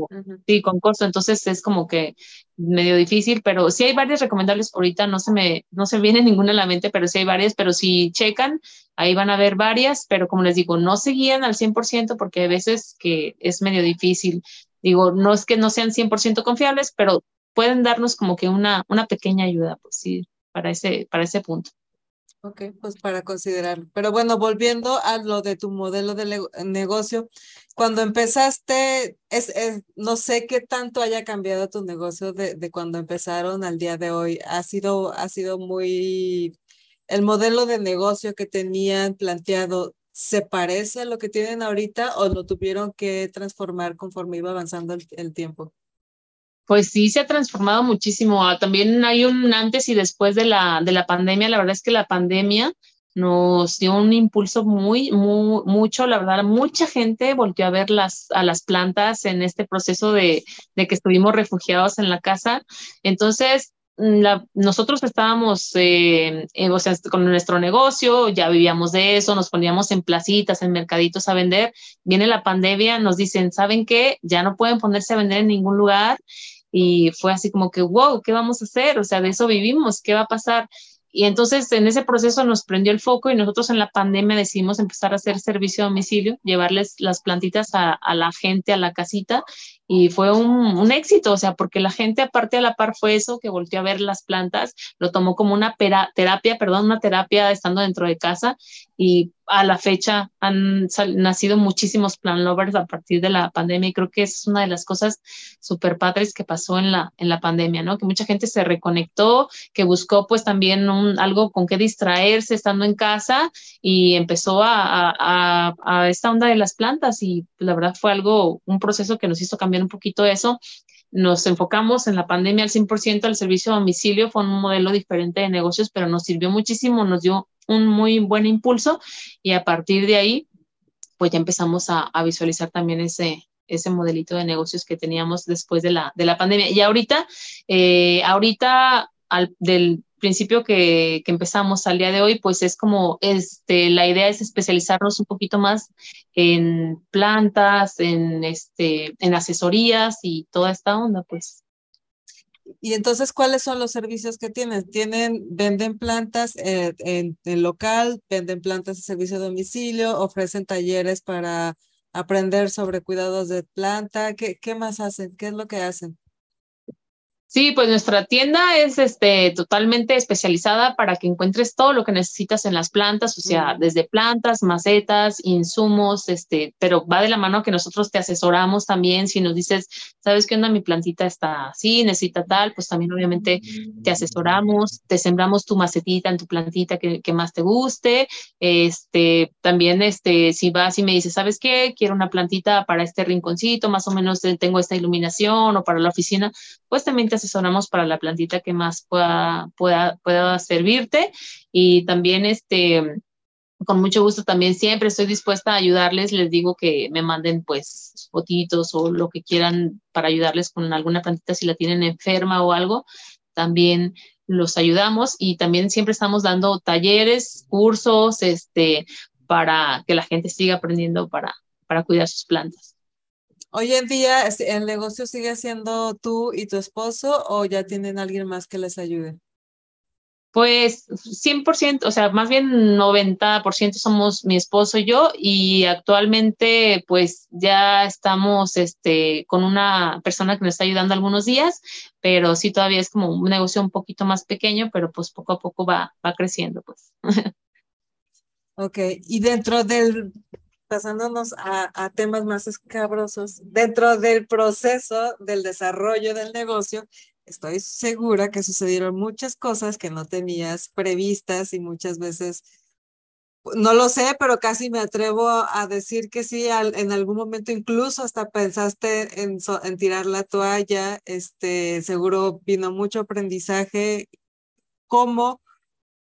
Sí, con costo. Entonces es como que medio difícil, pero sí hay varias recomendables. Ahorita no se me, no se viene ninguna a la mente, pero sí hay varias. Pero si checan, ahí van a ver varias. Pero como les digo, no se guían al 100% porque hay veces que es medio difícil. Digo, no es que no sean 100% confiables, pero pueden darnos como que una, una pequeña ayuda, pues sí, para ese, para ese punto. Ok, pues para considerar. Pero bueno, volviendo a lo de tu modelo de negocio, cuando empezaste, es, no sé qué tanto haya cambiado tu negocio de, de, cuando empezaron al día de hoy. Ha sido, ha sido muy, el modelo de negocio que tenían planteado, ¿se parece a lo que tienen ahorita o lo tuvieron que transformar conforme iba avanzando el tiempo? Pues sí se ha transformado muchísimo. Ah, también hay un antes y después de la, de la pandemia. La verdad es que la pandemia nos dio un impulso muy, muy, mucho. La verdad, mucha gente volvió a ver las, a las plantas en este proceso de, de que estuvimos refugiados en la casa. Entonces, la, nosotros estábamos eh, o sea, con nuestro negocio, ya vivíamos de eso, nos poníamos en placitas, en mercaditos a vender. Viene la pandemia, nos dicen, ¿saben qué? Ya no pueden ponerse a vender en ningún lugar y fue así como que, wow, ¿qué vamos a hacer? O sea, de eso vivimos, ¿qué va a pasar? Y entonces en ese proceso nos prendió el foco y nosotros en la pandemia decidimos empezar a hacer servicio a domicilio, llevarles las plantitas a, la gente a la casita y fue un, un, éxito, o sea, porque la gente aparte a la par fue eso, que volteó a ver las plantas, lo tomó como una terapia, perdón, una terapia estando dentro de casa y a la fecha han nacido muchísimos plan lovers a partir de la pandemia y creo que es una de las cosas súper padres que pasó en la, en la pandemia, ¿no? Que mucha gente se reconectó, que buscó pues también un, algo con qué distraerse estando en casa y empezó a, a, a, esta onda de las plantas y la verdad fue algo, un proceso que nos hizo cambiar un poquito eso nos enfocamos en la pandemia al 100% al servicio a domicilio, fue un modelo diferente de negocios, pero nos sirvió muchísimo, nos dio un muy buen impulso y a partir de ahí, pues ya empezamos a, visualizar también ese, ese modelito de negocios que teníamos después de la, de la pandemia. Y ahorita, eh, ahorita al, del principio que, que, empezamos al día de hoy, pues es como, este, la idea es especializarnos un poquito más en plantas, en, este, en asesorías y toda esta onda, pues. Y entonces, ¿cuáles son los servicios que tienen? Tienen, venden plantas eh, en el local, venden plantas de servicio a domicilio, ofrecen talleres para aprender sobre cuidados de planta. ¿Qué, qué más hacen? ¿Qué es lo que hacen? Sí, pues nuestra tienda es este, totalmente especializada para que encuentres todo lo que necesitas en las plantas, o sea, desde plantas, macetas, insumos, este, pero va de la mano que nosotros te asesoramos también. Si nos dices, ¿sabes qué onda? Mi plantita está así, necesita tal, pues también obviamente te asesoramos, te sembramos tu macetita en tu plantita que, que más te guste. Este, también, este, si vas y me dices, ¿sabes qué? Quiero una plantita para este rinconcito, más o menos tengo esta iluminación o para la oficina, pues también te asesoramos para la plantita que más pueda, pueda, pueda servirte y también este con mucho gusto también siempre estoy dispuesta a ayudarles. Les digo que me manden pues fotitos o lo que quieran para ayudarles con alguna plantita si la tienen enferma o algo. También los ayudamos y también siempre estamos dando talleres, cursos, este, para que la gente siga aprendiendo para, para cuidar sus plantas. Hoy en día, ¿el negocio sigue siendo tú y tu esposo o ya tienen alguien más que les ayude? Pues 100%, o sea, más bien 90% somos mi esposo y yo y actualmente pues ya estamos este, con una persona que nos está ayudando algunos días, pero sí todavía es como un negocio un poquito más pequeño, pero pues poco a poco va, va creciendo pues. Ok, y dentro del, pasándonos a, a temas más escabrosos, dentro del proceso del desarrollo del negocio, estoy segura que sucedieron muchas cosas que no tenías previstas y muchas veces, no lo sé, pero casi me atrevo a decir que sí, en algún momento incluso hasta pensaste en, en tirar la toalla, este, seguro vino mucho aprendizaje. ¿Cómo?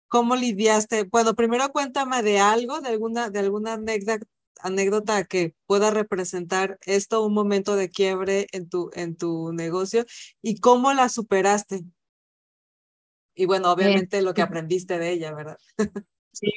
¿Cómo lidiaste? Bueno, primero cuéntame de algo, de alguna, de alguna anécdota, anécdota que pueda representar esto, un momento de quiebre en tu, en tu negocio y cómo la superaste. Y bueno, obviamente lo que aprendiste de ella, ¿verdad? Sí.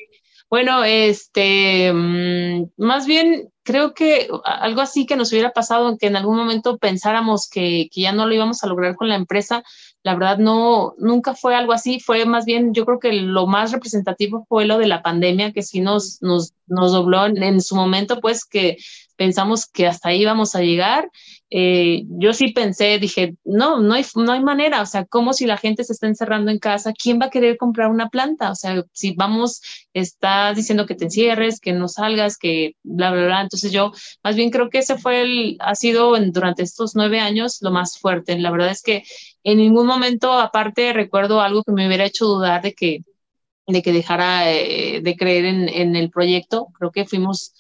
Bueno, este, mm, más bien creo que algo así que nos hubiera pasado, que en algún momento pensáramos que, que, ya no lo íbamos a lograr con la empresa, la verdad no, nunca fue algo así, fue más bien, yo creo que lo más representativo fue lo de la pandemia, que sí nos, nos, nos dobló en, en su momento, pues que pensamos que hasta ahí íbamos a llegar. Eh, yo sí pensé, dije, no, no hay, no hay manera, o sea, como si la gente se está encerrando en casa, ¿quién va a querer comprar una planta? O sea, si vamos, estás diciendo que te encierres, que no salgas, que bla, bla, bla. Entonces yo más bien creo que ese fue el, ha sido en, durante estos nueve años lo más fuerte. La verdad es que en ningún momento, aparte, recuerdo algo que me hubiera hecho dudar de que de que dejara eh, de creer en, en el proyecto. Creo que fuimos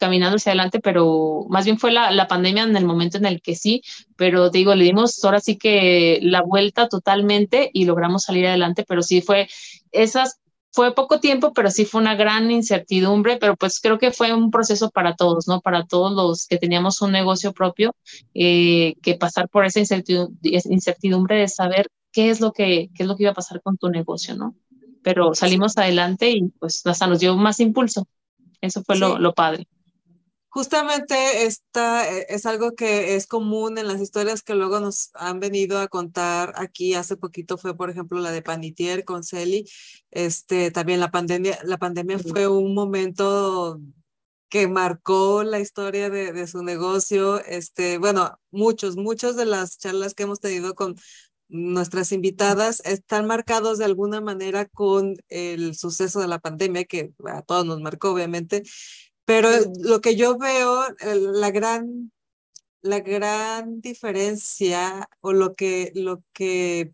caminando hacia adelante, pero más bien fue la, la, pandemia en el momento en el que sí, pero digo, le dimos ahora sí que la vuelta totalmente y logramos salir adelante, pero sí fue esas, fue poco tiempo, pero sí fue una gran incertidumbre, pero pues creo que fue un proceso para todos, ¿no? Para todos los que teníamos un negocio propio, eh, que pasar por esa incertidumbre, incertidumbre de saber qué es lo que, qué es lo que iba a pasar con tu negocio, ¿no? Pero salimos adelante y pues hasta nos dio más impulso. Eso fue sí. lo, lo padre. Justamente esta eh, es algo que es común en las historias que luego nos han venido a contar aquí. Hace poquito fue, por ejemplo, la de Panitier con Celi. Este, también la pandemia, la pandemia fue un momento que marcó la historia de, de su negocio. Este, bueno, muchos, muchos de las charlas que hemos tenido con nuestras invitadas están marcados de alguna manera con el suceso de la pandemia, que a todos nos marcó, obviamente, pero lo que yo veo, la gran, la gran diferencia o lo que, lo que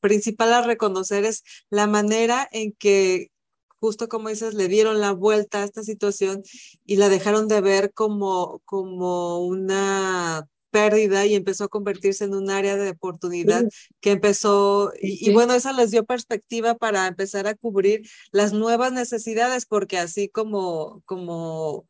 principal a reconocer es la manera en que, justo como dices, le dieron la vuelta a esta situación y la dejaron de ver como, como una pérdida y empezó a convertirse en un área de oportunidad sí. que empezó, y, sí. y, bueno, eso les dio perspectiva para empezar a cubrir las nuevas necesidades, porque así como, como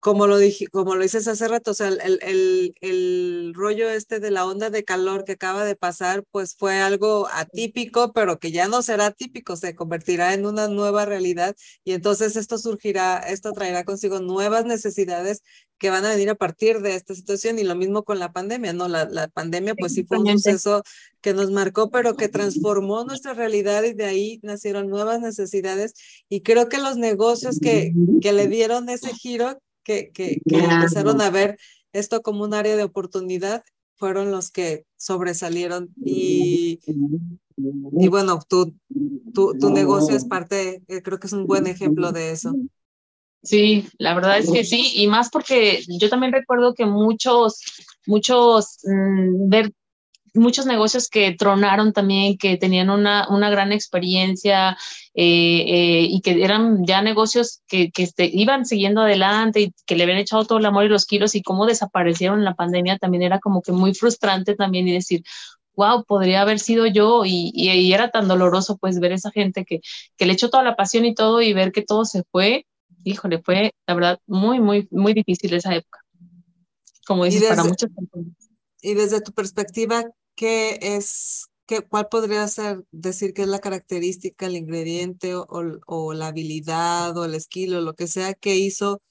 como lo dije, como lo dices hace rato, o sea, el, el, el, rollo este de la onda de calor que acaba de pasar, pues fue algo atípico, pero que ya no será típico, se convertirá en una nueva realidad y entonces esto surgirá, esto traerá consigo nuevas necesidades que van a venir a partir de esta situación y lo mismo con la pandemia, ¿no? La, la pandemia pues sí fue un suceso que nos marcó, pero que transformó nuestra realidad y de ahí nacieron nuevas necesidades y creo que los negocios que, que le dieron ese giro que, que, que empezaron a ver esto como un área de oportunidad fueron los que sobresalieron y, y bueno, tu, tu, tu negocio es parte, eh, creo que es un buen ejemplo de eso. Sí, la verdad es que sí, y más porque yo también recuerdo que muchos, muchos, mmm, ver muchos negocios que tronaron también, que tenían una, una gran experiencia eh, eh, y que eran ya negocios que, que este, iban siguiendo adelante y que le habían echado todo el amor y los kilos y cómo desaparecieron en la pandemia también era como que muy frustrante también y decir, wow, podría haber sido yo y, y, y era tan doloroso pues ver esa gente que, que le echó toda la pasión y todo y ver que todo se fue, híjole, fue la verdad muy, muy, muy difícil esa época, como dices, desde, para muchas personas. Y desde tu perspectiva, ¿qué es, qué, cuál podría ser, decir que es la característica, el ingrediente o, o, la habilidad o el skill o lo que sea que hizo,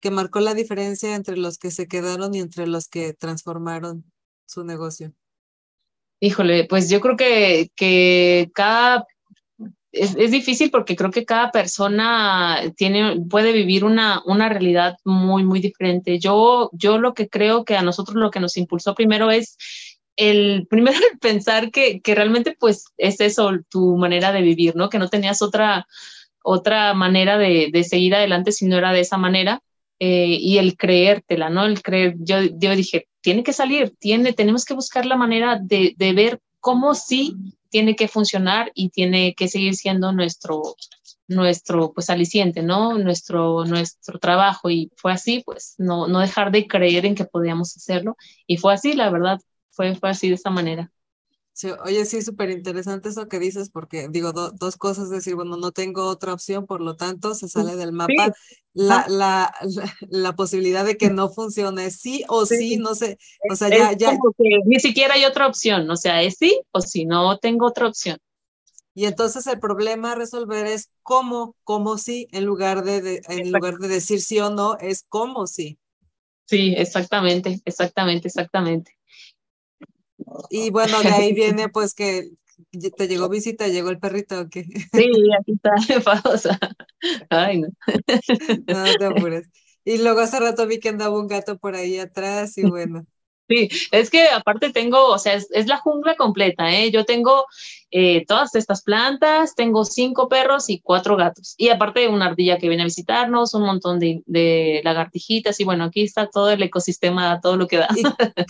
que marcó la diferencia entre los que se quedaron y entre los que transformaron su negocio? Híjole, pues yo creo que, que cada es, es, difícil porque creo que cada persona tiene, puede vivir una, una realidad muy, muy diferente. Yo, yo lo que creo que a nosotros lo que nos impulsó primero es el primero el pensar que, que realmente pues es eso tu manera de vivir, ¿no? Que no tenías otra, otra manera de, de seguir adelante si no era de esa manera. Eh, y el creértela, ¿no? El creer, yo, yo dije, tiene que salir, tiene, tenemos que buscar la manera de, de ver cómo sí tiene que funcionar y tiene que seguir siendo nuestro, nuestro pues aliciente, ¿no? Nuestro, nuestro trabajo y fue así, pues no, no dejar de creer en que podíamos hacerlo y fue así, la verdad, fue, fue así de esa manera. Sí, oye, sí, súper interesante eso que dices, porque digo, dos cosas, decir, bueno, no tengo otra opción, por lo tanto, se sale del mapa la, la, la, posibilidad de que no funcione, sí o sí, no sé, o sea, ya, ya. ni siquiera hay otra opción, o sea, es sí o sí, no tengo otra opción. Y entonces el problema a resolver es cómo, cómo sí, en lugar de, de en lugar de decir sí o no, es cómo sí. Sí, exactamente, exactamente, exactamente. Y bueno, de ahí viene pues que te llegó visita, llegó el perrito o qué? Sí, aquí está, famosa. Ay, no. No te apures. Y luego hace rato vi que andaba un gato por ahí atrás y bueno. Sí, es que aparte tengo, o sea, es, es la jungla completa, ¿eh? Yo tengo eh, todas estas plantas, tengo cinco perros y cuatro gatos. Y aparte una ardilla que viene a visitarnos, un montón de, de lagartijitas y bueno, aquí está todo el ecosistema, todo lo que da. ¿Y,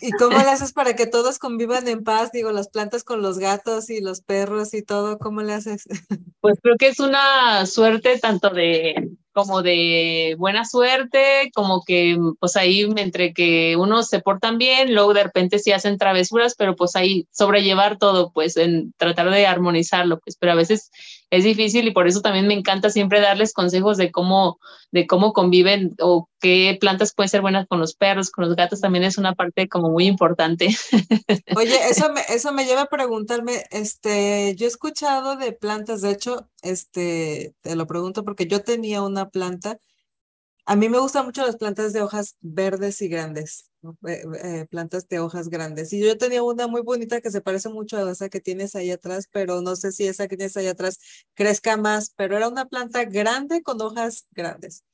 ¿Y, cómo le haces para que todos convivan en paz? Digo, las plantas con los gatos y los perros y todo, ¿cómo le haces? Pues creo que es una suerte tanto de como de buena suerte, como que pues ahí entre que unos se portan bien, luego de repente sí hacen travesuras, pero pues ahí sobrellevar todo, pues en tratar de armonizarlo, pues, pero a veces es difícil y por eso también me encanta siempre darles consejos de cómo, de cómo conviven o qué plantas pueden ser buenas con los perros, con los gatos, también es una parte como muy importante. Oye, eso me, eso me lleva a preguntarme, este, yo he escuchado de plantas, de hecho, este, te lo pregunto porque yo tenía una planta a mí me gustan mucho las plantas de hojas verdes y grandes, eh, eh, plantas de hojas grandes. Y yo tenía una muy bonita que se parece mucho a esa que tienes ahí atrás, pero no sé si esa que tienes ahí atrás crezca más, pero era una planta grande con hojas grandes.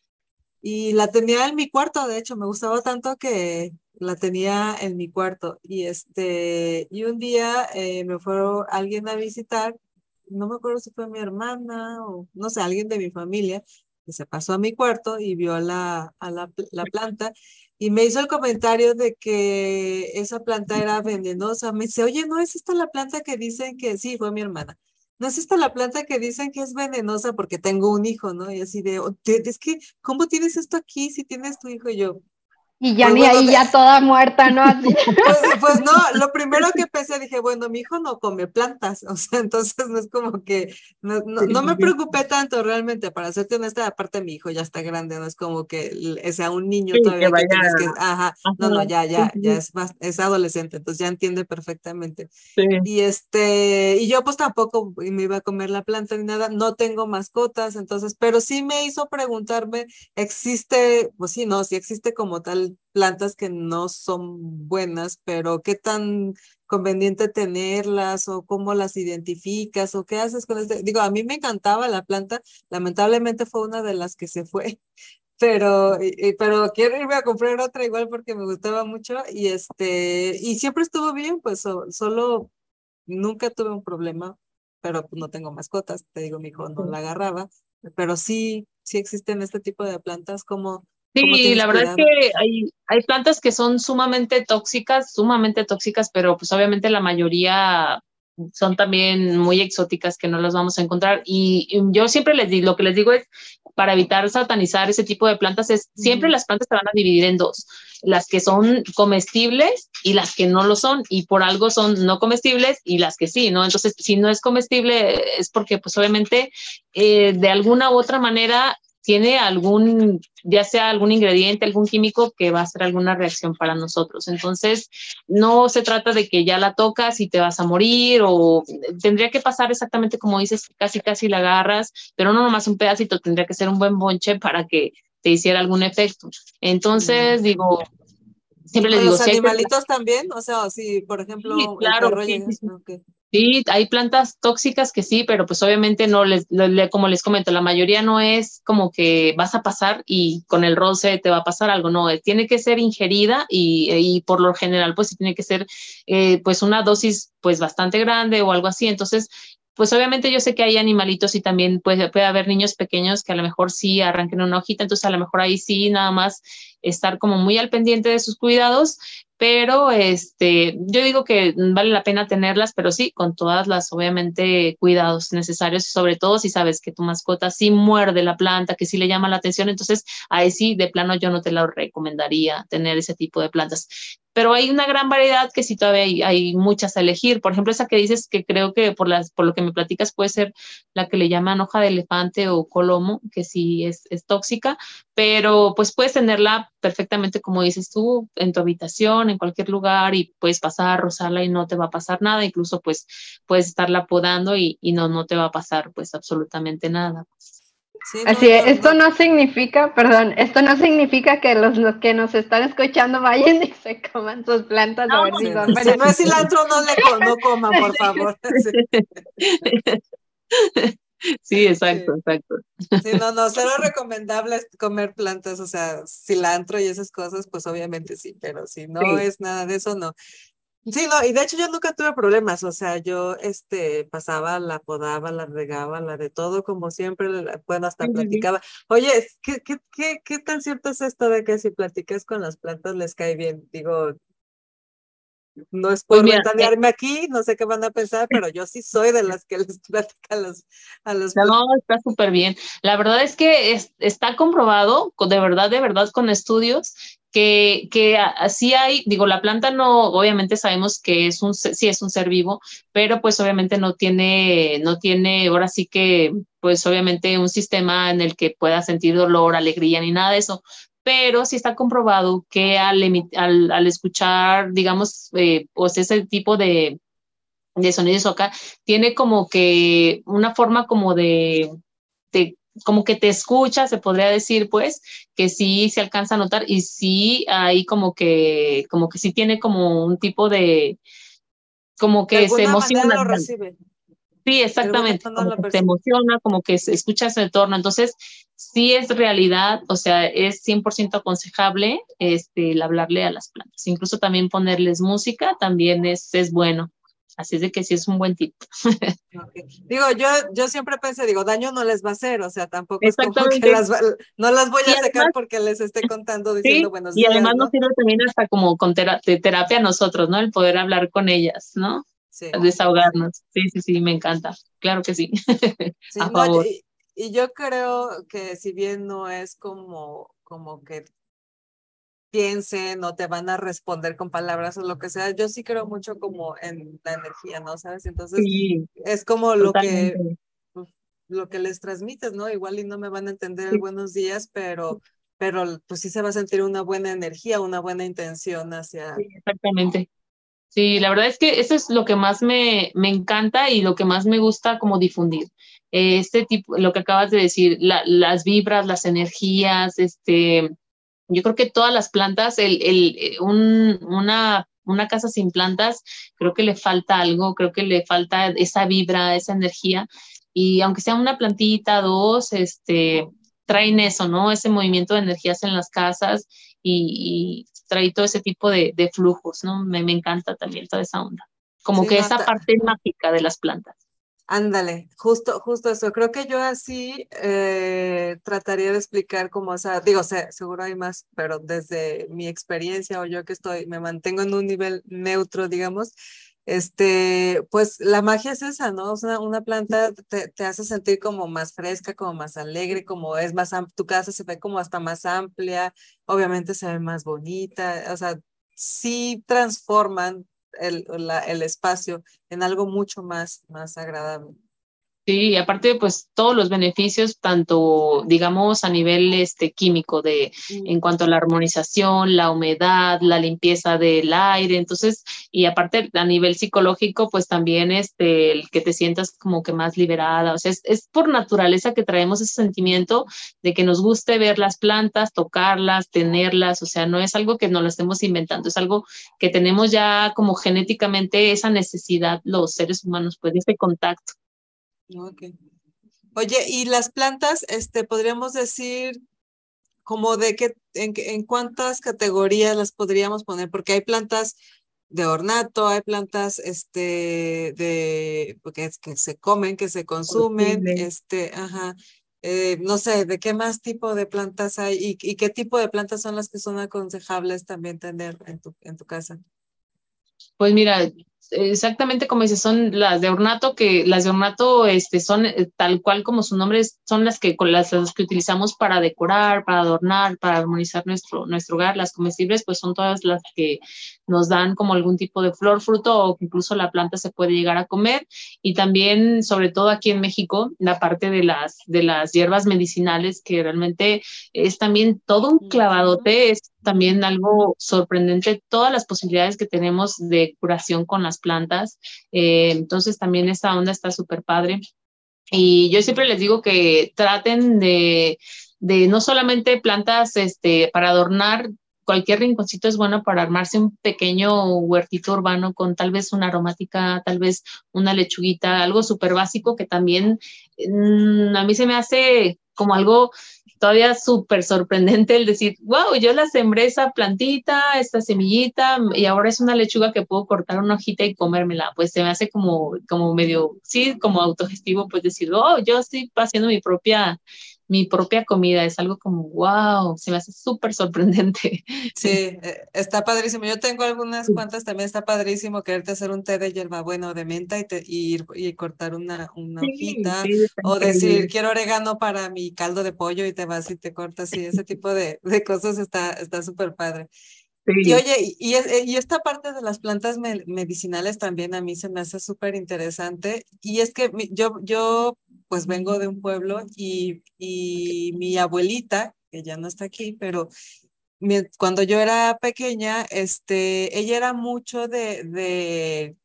Y la tenía en mi cuarto, de hecho, me gustaba tanto que la tenía en mi cuarto. Y, este, y un día eh, me fue alguien a visitar, no me acuerdo si fue mi hermana o no sé, alguien de mi familia, que se pasó a mi cuarto y vio a la, a la, la, planta y me hizo el comentario de que esa planta era venenosa. Me dice, oye, ¿no es esta la planta que dicen que sí, fue mi hermana? ¿No es esta la planta que dicen que es venenosa porque tengo un hijo, ¿no? Y así de, oh, es que, ¿cómo tienes esto aquí si tienes tu hijo? Y yo, y ya pues ni ahí, ya toda muerta, ¿no? Pues, pues, no, lo primero que pensé, dije, bueno, mi hijo no come plantas, o sea, entonces no es como que, no, no, me preocupé tanto realmente, para serte honesta, aparte mi hijo ya está grande, no es como que sea un niño todavía que, tienes que, ajá, no, no, ya, ya, ya es, más, es adolescente, entonces ya entiende perfectamente. Y este, y yo pues tampoco me iba a comer la planta ni nada, no tengo mascotas, entonces, pero sí me hizo preguntarme, existe, pues sí, no, sí existe como tal plantas que no son buenas, pero qué tan conveniente tenerlas o cómo las identificas o qué haces con este. Digo, a mí me encantaba la planta, lamentablemente fue una de las que se fue, pero, pero quiero irme a comprar otra igual porque me gustaba mucho y este, y siempre estuvo bien, pues solo nunca tuve un problema, pero no tengo mascotas, te digo, mi hijo no la agarraba, pero sí, sí existen este tipo de plantas como Sí, la verdad es que hay, hay plantas que son sumamente tóxicas, sumamente tóxicas, pero pues obviamente la mayoría son también muy exóticas que no las vamos a encontrar. Y, yo siempre les digo, lo que les digo es, para evitar satanizar ese tipo de plantas, es siempre las plantas se van a dividir en dos, las que son comestibles y las que no lo son, y por algo son no comestibles y las que sí, ¿no? Entonces, si no es comestible, es porque pues obviamente eh, de alguna u otra manera tiene algún, ya sea algún ingrediente, algún químico que va a hacer alguna reacción para nosotros. Entonces, no se trata de que ya la tocas y te vas a morir o tendría que pasar exactamente como dices, casi casi la agarras, pero no nomás un pedacito, tendría que ser un buen bonche para que te hiciera algún efecto. Entonces, digo, siempre les digo... ¿Los animalitos también? O sea, si, por ejemplo, claro, Sí, hay plantas tóxicas que sí, pero pues obviamente no les, como les comento, la mayoría no es como que vas a pasar y con el roce te va a pasar algo, no, eh, tiene que ser ingerida y, y por lo general pues sí tiene que ser eh, pues una dosis pues bastante grande o algo así, entonces pues obviamente yo sé que hay animalitos y también puede, puede haber niños pequeños que a lo mejor sí arranquen una hojita, entonces a lo mejor ahí sí nada más estar como muy al pendiente de sus cuidados, pero este, yo digo que vale la pena tenerlas, pero sí, con todas las, obviamente, cuidados necesarios, sobre todo si sabes que tu mascota sí muerde la planta, que sí le llama la atención, entonces ahí sí, de plano yo no te la recomendaría tener ese tipo de plantas pero hay una gran variedad que sí todavía hay, hay, muchas a elegir. Por ejemplo, esa que dices que creo que por, las, por lo que me platicas puede ser la que le llaman hoja de elefante o colomo, que sí es, es tóxica, pero pues puedes tenerla perfectamente, como dices tú, en tu habitación, en cualquier lugar y puedes pasar, rozarla y no te va a pasar nada. Incluso pues puedes estarla podando y, y no, no te va a pasar pues absolutamente nada. Así es, esto no. significa, perdón, esto no significa que los, los, que nos están escuchando vayan y se coman sus plantas no, a ver si son Si no es cilantro, no le no coman, por favor. Sí, exacto, sí. exacto. Sí, no, no, cero recomendable comer plantas, o sea, cilantro y esas cosas, pues obviamente sí, pero si no sí. es nada de eso, no. Sí, no, y de hecho yo nunca tuve problemas, o sea, yo este pasaba, la podaba, la regaba, la de todo, como siempre, bueno, hasta platicaba. Oye, ¿qué, qué, qué, qué tan cierto es esto de que si platicas con las plantas les cae bien? Digo, no es por pues ventanearme eh, aquí, no sé qué van a pensar, pero yo sí soy de las que les platica a los... A los no, está súper bien. La verdad es que es, está comprobado, de verdad, de verdad, con estudios, que, que así hay, digo, la planta no, obviamente sabemos que es un, sí es un ser vivo, pero pues obviamente no tiene, no tiene, ahora sí que, pues obviamente un sistema en el que pueda sentir dolor, alegría, ni nada de eso, pero sí está comprobado que al, al, al escuchar, digamos, eh, pues ese tipo de, de sonidos acá, tiene como que una forma como de, de como que te escucha, se podría decir, pues, que sí se alcanza a notar y sí hay como que, como que sí tiene como un tipo de, como que se emociona. Lo recibe. Sí, exactamente, como que te emociona, como que escuchas el entorno, entonces sí es realidad, o sea, es 100% aconsejable este, el hablarle a las plantas, incluso también ponerles música también es, es bueno. Así es de que sí es un buen tip. Okay. Digo, yo, yo siempre pensé, digo, daño no les va a hacer, o sea, tampoco es como que las, no las voy a sacar además, porque les esté contando diciendo sí, buenos días. Y además ¿no? nos sirve también hasta como con terapia a nosotros, ¿no? El poder hablar con ellas, ¿no? Sí. Desahogarnos. Sí, sí, sí, me encanta. Claro que sí. sí a favor. No, y, y yo creo que si bien no es como, como que piensen o te van a responder con palabras o lo que sea. Yo sí creo mucho como en la energía, ¿no? ¿Sabes? Entonces sí, es como lo que, pues, lo que les transmites, ¿no? Igual y no me van a entender el buenos días, pero, pero pues sí se va a sentir una buena energía, una buena intención hacia... Sí, exactamente. Sí, la verdad es que eso es lo que más me, me encanta y lo que más me gusta como difundir. Este tipo, lo que acabas de decir, la, las vibras, las energías, este, yo creo que todas las plantas, el, el, eh, un, una, una casa sin plantas, creo que le falta algo, creo que le falta esa vibra, esa energía. Y aunque sea una plantita, dos, este, traen eso, ¿no? Ese movimiento de energías en las casas y trae todo ese tipo de, de flujos, ¿no? Me, me, encanta también toda esa onda. Como sí, que no, esa parte mágica de las plantas. Ándale, justo, justo eso. Creo que yo así eh, trataría de explicar cómo, o sea, digo, sé, seguro hay más, pero desde mi experiencia o yo que estoy, me mantengo en un nivel neutro, digamos, este, pues la magia es esa, ¿no? O sea, una planta te, te hace sentir como más fresca, como más alegre, como es más, tu casa se ve como hasta más amplia, obviamente se ve más bonita, o sea, sí transforman el, la, el espacio en algo mucho más, más agradable. Sí, aparte, pues todos los beneficios, tanto, digamos, a nivel este, químico, de Mm. en cuanto a la armonización, la humedad, la limpieza del aire, entonces, y aparte a nivel psicológico, pues también este, el que te sientas como que más liberada, o sea, es, es por naturaleza que traemos ese sentimiento de que nos guste ver las plantas, tocarlas, tenerlas, o sea, no es algo que nos lo estemos inventando, es algo que tenemos ya como genéticamente esa necesidad los seres humanos, pues, ese contacto. Ok. Oye, y las plantas, este, podríamos decir como de qué, en, qué- en cuántas categorías las podríamos poner, porque hay plantas de ornato, hay plantas, este, de, porque es que se comen, que se consumen, este, ajá, eh, no sé, de qué más tipo de plantas hay y, y qué tipo de plantas son las que son aconsejables también tener en tu, en tu casa. Pues mira, exactamente como dices, son las de ornato, que las de ornato este, son eh, tal cual como su nombre, es- son las que, con las, las que utilizamos para decorar, para adornar, para armonizar nuestro, nuestro hogar. Las comestibles, pues son todas las que nos dan como algún tipo de flor, fruto o incluso la planta se puede llegar a comer. Y también, sobre todo aquí en México, la parte de las, de las hierbas medicinales, que realmente es también todo un clavadote, es también algo sorprendente, todas las posibilidades que tenemos de curación con las plantas. Eh, entonces también esta onda está súper padre. Y yo siempre les digo que traten de, de no solamente plantas este, para adornar, cualquier rinconcito es bueno para armarse un pequeño huertito urbano con tal vez una aromática, tal vez una lechuguita, algo súper básico que también mm, a mí se me hace como algo todavía súper sorprendente el decir, wow, yo la sembré esa plantita, esta semillita, y ahora es una lechuga que puedo cortar una hojita y comérmela. Pues se me hace como, como medio, sí, como autogestivo, pues decir, oh, yo estoy haciendo mi propia, mi propia comida. Es algo como, wow, se me hace súper sorprendente. Sí, eh, está padrísimo. Yo tengo algunas cuantas, también está padrísimo quererte hacer un té de hierbabuena o de menta y, te, y, ir, y cortar una, una Sí, hojita. sí, O decir, quiero orégano para mi caldo de pollo y te vas y te cortas. Y ese tipo de, de cosas está está súper Y oye, y, y es- y esta parte de las plantas me- medicinales también a mí se me hace súper interesante. Y es que yo, yo pues vengo de un pueblo y, y mi abuelita, que ya no está aquí, pero cuando yo era pequeña, este, ella era mucho de, de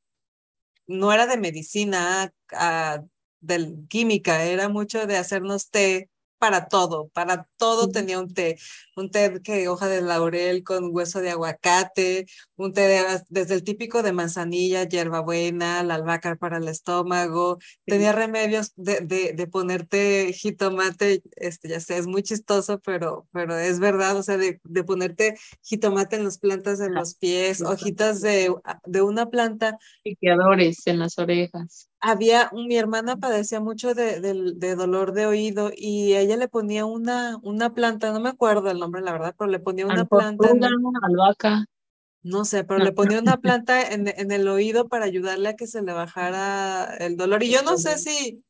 no era de medicina, ah, de química, era mucho de hacernos té para todo, para todo tenía un té, un té que hoja de laurel con hueso de aguacate, un té de- desde el típico de manzanilla, hierbabuena, la albahaca para el estómago, tenía remedios de, de, de ponerte jitomate, este, ya sé, es muy chistoso, pero, pero es verdad, o sea, de, de ponerte jitomate en las plantas de los pies, hojitas de, de una planta Piqueadores en las orejas. Había, mi hermana padecía mucho de, del- de dolor de oído y ella le ponía una, una planta, no me acuerdo el nombre, la verdad, pero le ponía una planta, en Alportuga, el- albahaca. no sé, pero le ponía una planta en, en el oído para ayudarle a que se le bajara el dolor. Y yo no sé si,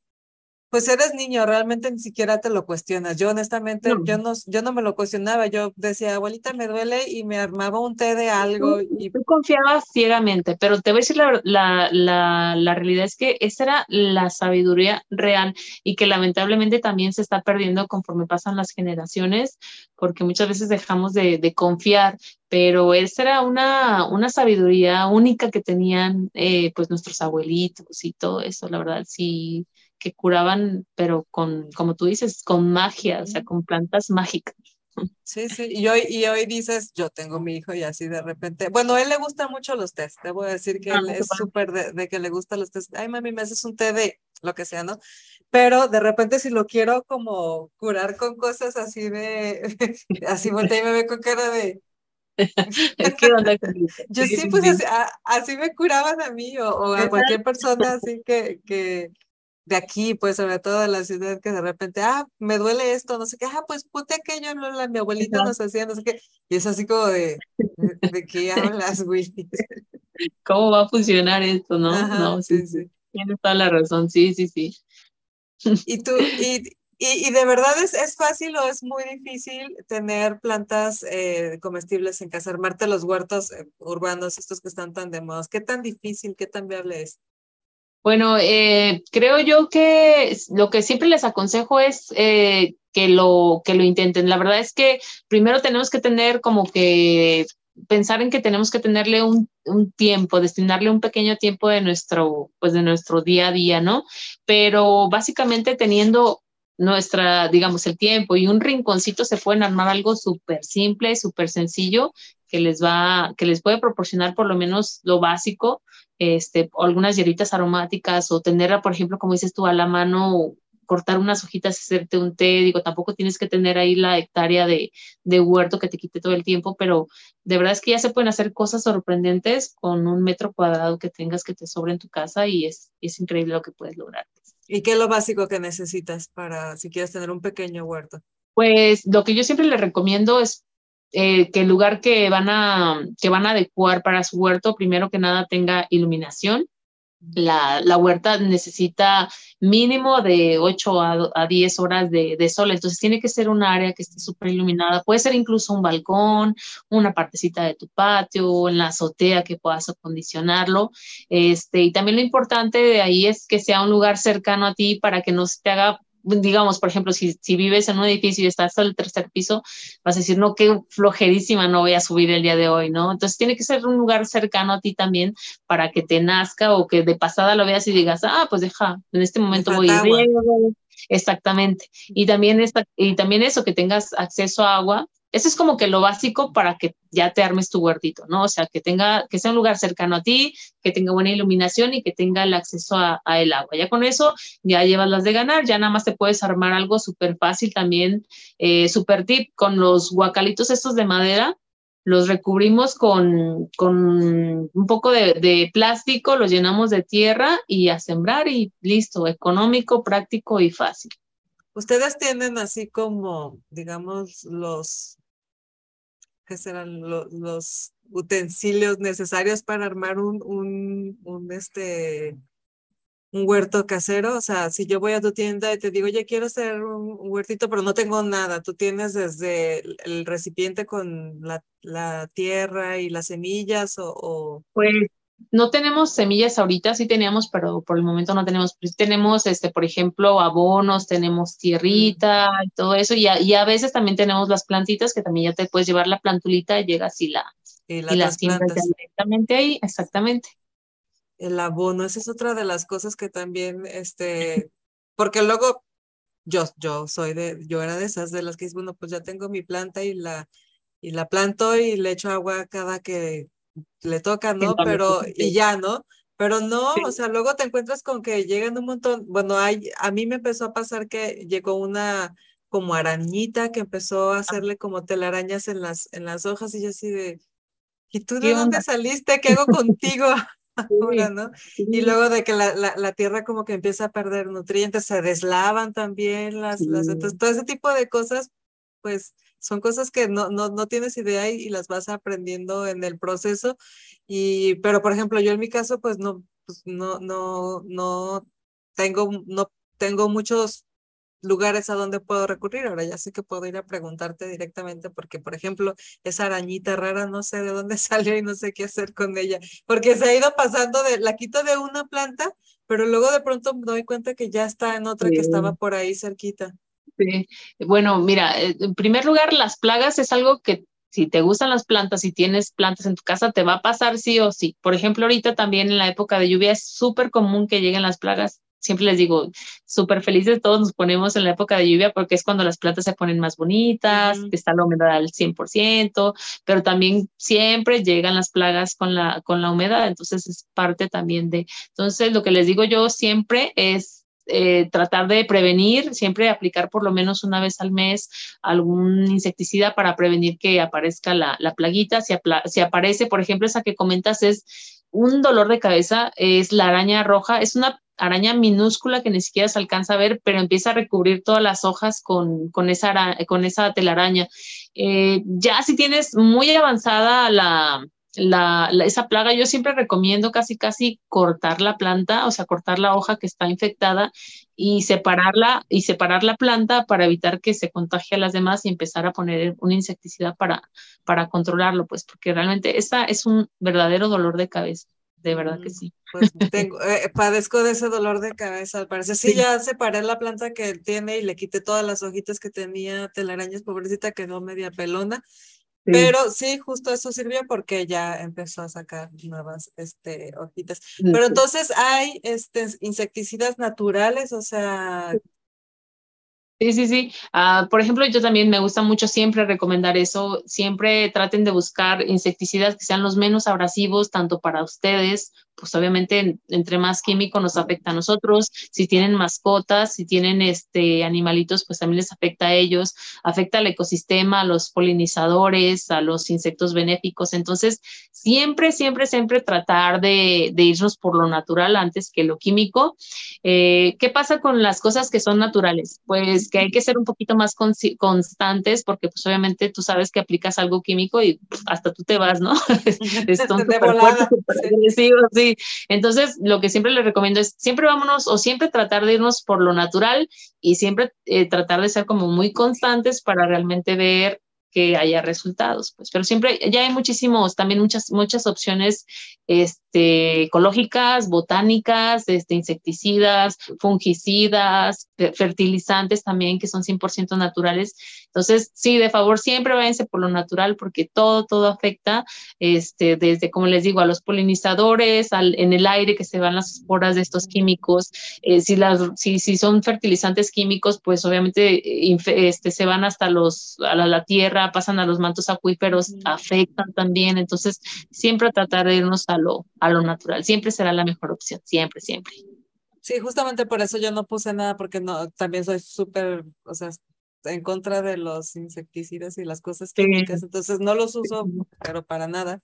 pues eres niño, realmente ni siquiera te lo cuestionas. Yo honestamente, No. yo no, yo no me lo cuestionaba. Yo decía, abuelita, me duele y me armaba un té de algo y Tú confiabas ciegamente, pero te voy a decir la, la, la, la realidad es que esa era la sabiduría real y que lamentablemente también se está perdiendo conforme pasan las generaciones, porque muchas veces dejamos de, de confiar, pero esa era una, una sabiduría única que tenían eh, pues nuestros abuelitos y todo eso, la verdad, sí que curaban, pero con, como tú dices, con magia, o sea, con plantas mágicas. Sí, sí, y hoy, y hoy dices, yo tengo mi hijo y así de repente, bueno, a él le gustan mucho los tés, debo decir que Ah, él es súper de, de que le gustan los tés, ay mami, me haces un té de lo que sea, ¿no? Pero de repente si lo quiero como curar con cosas así de, así voltea y me ve con cara de, yo sí, pues sí. así, a- así me curaban a mí o, o a cualquier persona así que, que de aquí, pues sobre todo de la ciudad, que de repente, ah, me duele esto, no sé qué, ah, pues ponte aquello, no, la, mi abuelita nos hacía, no sé qué, y es así como de, ¿de, de qué hablas, güey? ¿Cómo va a funcionar esto, no? Ajá, No, sí, sí, sí. sí. Tienes toda la razón, sí, sí, sí. Y tú, y, y, y de verdad es, es fácil o es muy difícil tener plantas eh, comestibles en casa, armarte los huertos eh, urbanos, estos que están tan de moda. ¿Qué tan difícil, qué tan viable es? Bueno, eh, creo yo que lo que siempre les aconsejo es eh, que, lo, que lo intenten. La verdad es que primero tenemos que tener como que pensar en que tenemos que tenerle un, un, tiempo, destinarle un pequeño tiempo de nuestro, pues de nuestro día a día, ¿no? Pero básicamente teniendo nuestra, digamos, el tiempo y un rinconcito se pueden armar algo súper simple, súper sencillo que les va, que les puede proporcionar por lo menos lo básico, este, algunas hierbitas aromáticas o tener, por ejemplo, como dices tú, a la mano cortar unas hojitas y hacerte un té, digo, tampoco tienes que tener ahí la hectárea de, de, huerto que te quite todo el tiempo, pero de verdad es que ya se pueden hacer cosas sorprendentes con un metro cuadrado que tengas que te sobre en tu casa y es, es increíble lo que puedes lograr. ¿Y qué es lo básico que necesitas para si quieres tener un pequeño huerto? Pues lo que yo siempre le recomiendo es eh, que el lugar que van, a, que van a adecuar para su huerto, primero que nada tenga iluminación, la, la, huerta necesita mínimo de 8 a, a 10 horas de, de, sol, entonces tiene que ser un área que esté súper iluminada, puede ser incluso un balcón, una partecita de tu patio, en la azotea que puedas acondicionarlo, este, y también lo importante de ahí es que sea un lugar cercano a ti para que no se te haga digamos, por ejemplo, si, si, vives en un edificio y estás al tercer piso, vas a decir, no, qué flojerísima, no voy a subir el día de hoy, ¿no? Entonces tiene que ser un lugar cercano a ti también para que te nazca o que de pasada lo veas y digas, ah, pues deja, en este momento voy a ir. Exactamente. Y también, esta, y también eso, que tengas acceso a agua, eso es como que lo básico para que ya te armes tu huertito, ¿no? O sea, que tenga, que sea un lugar cercano a ti, que tenga buena iluminación y que tenga el acceso a, el agua. Ya con eso ya llevas las de ganar, ya nada más te puedes armar algo súper fácil también, eh, súper tip, con los guacalitos estos de madera, los recubrimos con, con un poco de, de, plástico, los llenamos de tierra y a sembrar y listo, económico, práctico y fácil. Ustedes tienen así como, digamos, los ¿qué serán los utensilios necesarios para armar un, un, este, un huerto casero? O sea, si yo voy a tu tienda y te digo, oye, quiero hacer un, huertito, pero no tengo nada, tú tienes desde el, recipiente con la, la, tierra y las semillas o, o... Pues no tenemos semillas ahorita, sí teníamos, pero por el momento no tenemos. Pues tenemos, este, por ejemplo, abonos, tenemos tierrita y todo eso. Y a, y a, veces también tenemos las plantitas que también ya te puedes llevar la plantulita y llegas y, la, y, las siembras directamente ahí, exactamente. El abono, esa es otra de las cosas que también, este, porque luego yo, yo soy de, yo era de esas de las que dices, bueno, pues ya tengo mi planta y la, y la planto y le echo agua cada que le toca, ¿no? Pero, y ya, ¿no? Pero no, o sea, luego te encuentras con que llegan un montón, bueno, hay, a mí me empezó a pasar que llegó una como arañita que empezó a hacerle como telarañas en las, en las hojas y yo así de, ¿y tú de dónde saliste? ¿Qué hago contigo? Ahora, ¿no? Y luego de que la, la, la, tierra como que empieza a perder nutrientes, se deslavan también las, las, entonces todo ese tipo de cosas, pues son cosas que no, no, no tienes idea y, las vas aprendiendo en el proceso. Y, pero, por ejemplo, yo en mi caso, pues no, pues no, no, no tengo, no tengo muchos lugares a donde puedo recurrir. Ahora ya sé que puedo ir a preguntarte directamente porque, por ejemplo, esa arañita rara no sé de dónde salió y no sé qué hacer con ella, porque se ha ido pasando de, la quito de una planta, pero luego de pronto me doy cuenta que ya está en otra que estaba por ahí cerquita. Bueno, mira, eh, en primer lugar, las plagas es algo que si te gustan las plantas, y tienes plantas en tu casa, te va a pasar sí o sí. Por ejemplo, ahorita también en la época de lluvia es súper común que lleguen las plagas. Siempre les digo, súper felices todos nos ponemos en la época de lluvia porque es cuando las plantas se ponen más bonitas, está la humedad al 100%, pero también siempre llegan las plagas con la, con la humedad, entonces es parte también de... Entonces, lo que les digo yo siempre es eh, tratar de prevenir, siempre aplicar por lo menos una vez al mes algún insecticida para prevenir que aparezca la, la plaguita. Si, si, aparece, por ejemplo, esa que comentas es un dolor de cabeza, es la araña roja, es una araña minúscula que ni siquiera se alcanza a ver, pero empieza a recubrir todas las hojas con, con, esa, con esa telaraña. Eh, ya si tienes muy avanzada la, la, esa plaga, yo siempre recomiendo casi, casi cortar la planta, o sea, cortar la hoja que está infectada y separarla y separar la planta para evitar que se contagie a las demás y empezar a poner un insecticida para, para controlarlo, pues, porque realmente esa es un verdadero dolor de cabeza. de verdad que sí. Pues tengo, eh, padezco de ese dolor de cabeza, al parecer. Sí, ya separé la planta que tiene y le quité todas las hojitas que tenía telarañas, pobrecita, quedó media pelona. Pero sí, justo eso sirvió porque ya empezó a sacar nuevas este, hojitas. Pero entonces hay este, insecticidas naturales, o sea, Sí, sí, sí. Ah, por ejemplo, yo también me gusta mucho siempre recomendar eso. Siempre traten de buscar insecticidas que sean los menos abrasivos, tanto para ustedes pues obviamente entre más químico nos afecta a nosotros, si tienen mascotas, si tienen este animalitos, pues también les afecta a ellos, afecta al ecosistema, a los polinizadores, a los insectos benéficos. Entonces, siempre, siempre, siempre tratar de, irnos por lo natural antes que lo químico. Eh, ¿Qué pasa con las cosas que son naturales? Pues que hay que ser un poquito más constantes porque pues obviamente tú sabes que aplicas algo químico y hasta tú te vas, ¿no? es sí. Entonces, lo que siempre les recomiendo es siempre vámonos o siempre tratar de irnos por lo natural y siempre eh, tratar de ser como muy constantes para realmente ver que haya resultados, pues, pero siempre ya hay muchísimos, también muchas, muchas opciones este, ecológicas, botánicas, este, insecticidas, fungicidas, fertilizantes también que son 100% naturales entonces, sí, de favor, siempre váyanse por lo natural porque todo, todo afecta, este, desde, como les digo, a los polinizadores, al, en el aire que se van las esporas de estos químicos. Eh, si, las, si, si son fertilizantes químicos, pues obviamente este, se van hasta los, a la, tierra, pasan a los mantos acuíferos, afectan también. Entonces, siempre tratar de irnos a lo, a lo natural. Siempre será la mejor opción, siempre, siempre. Sí, justamente por eso yo no puse nada, porque no, también soy súper, o sea, en contra de los insecticidas y las cosas químicas, entonces no los uso, pero para nada.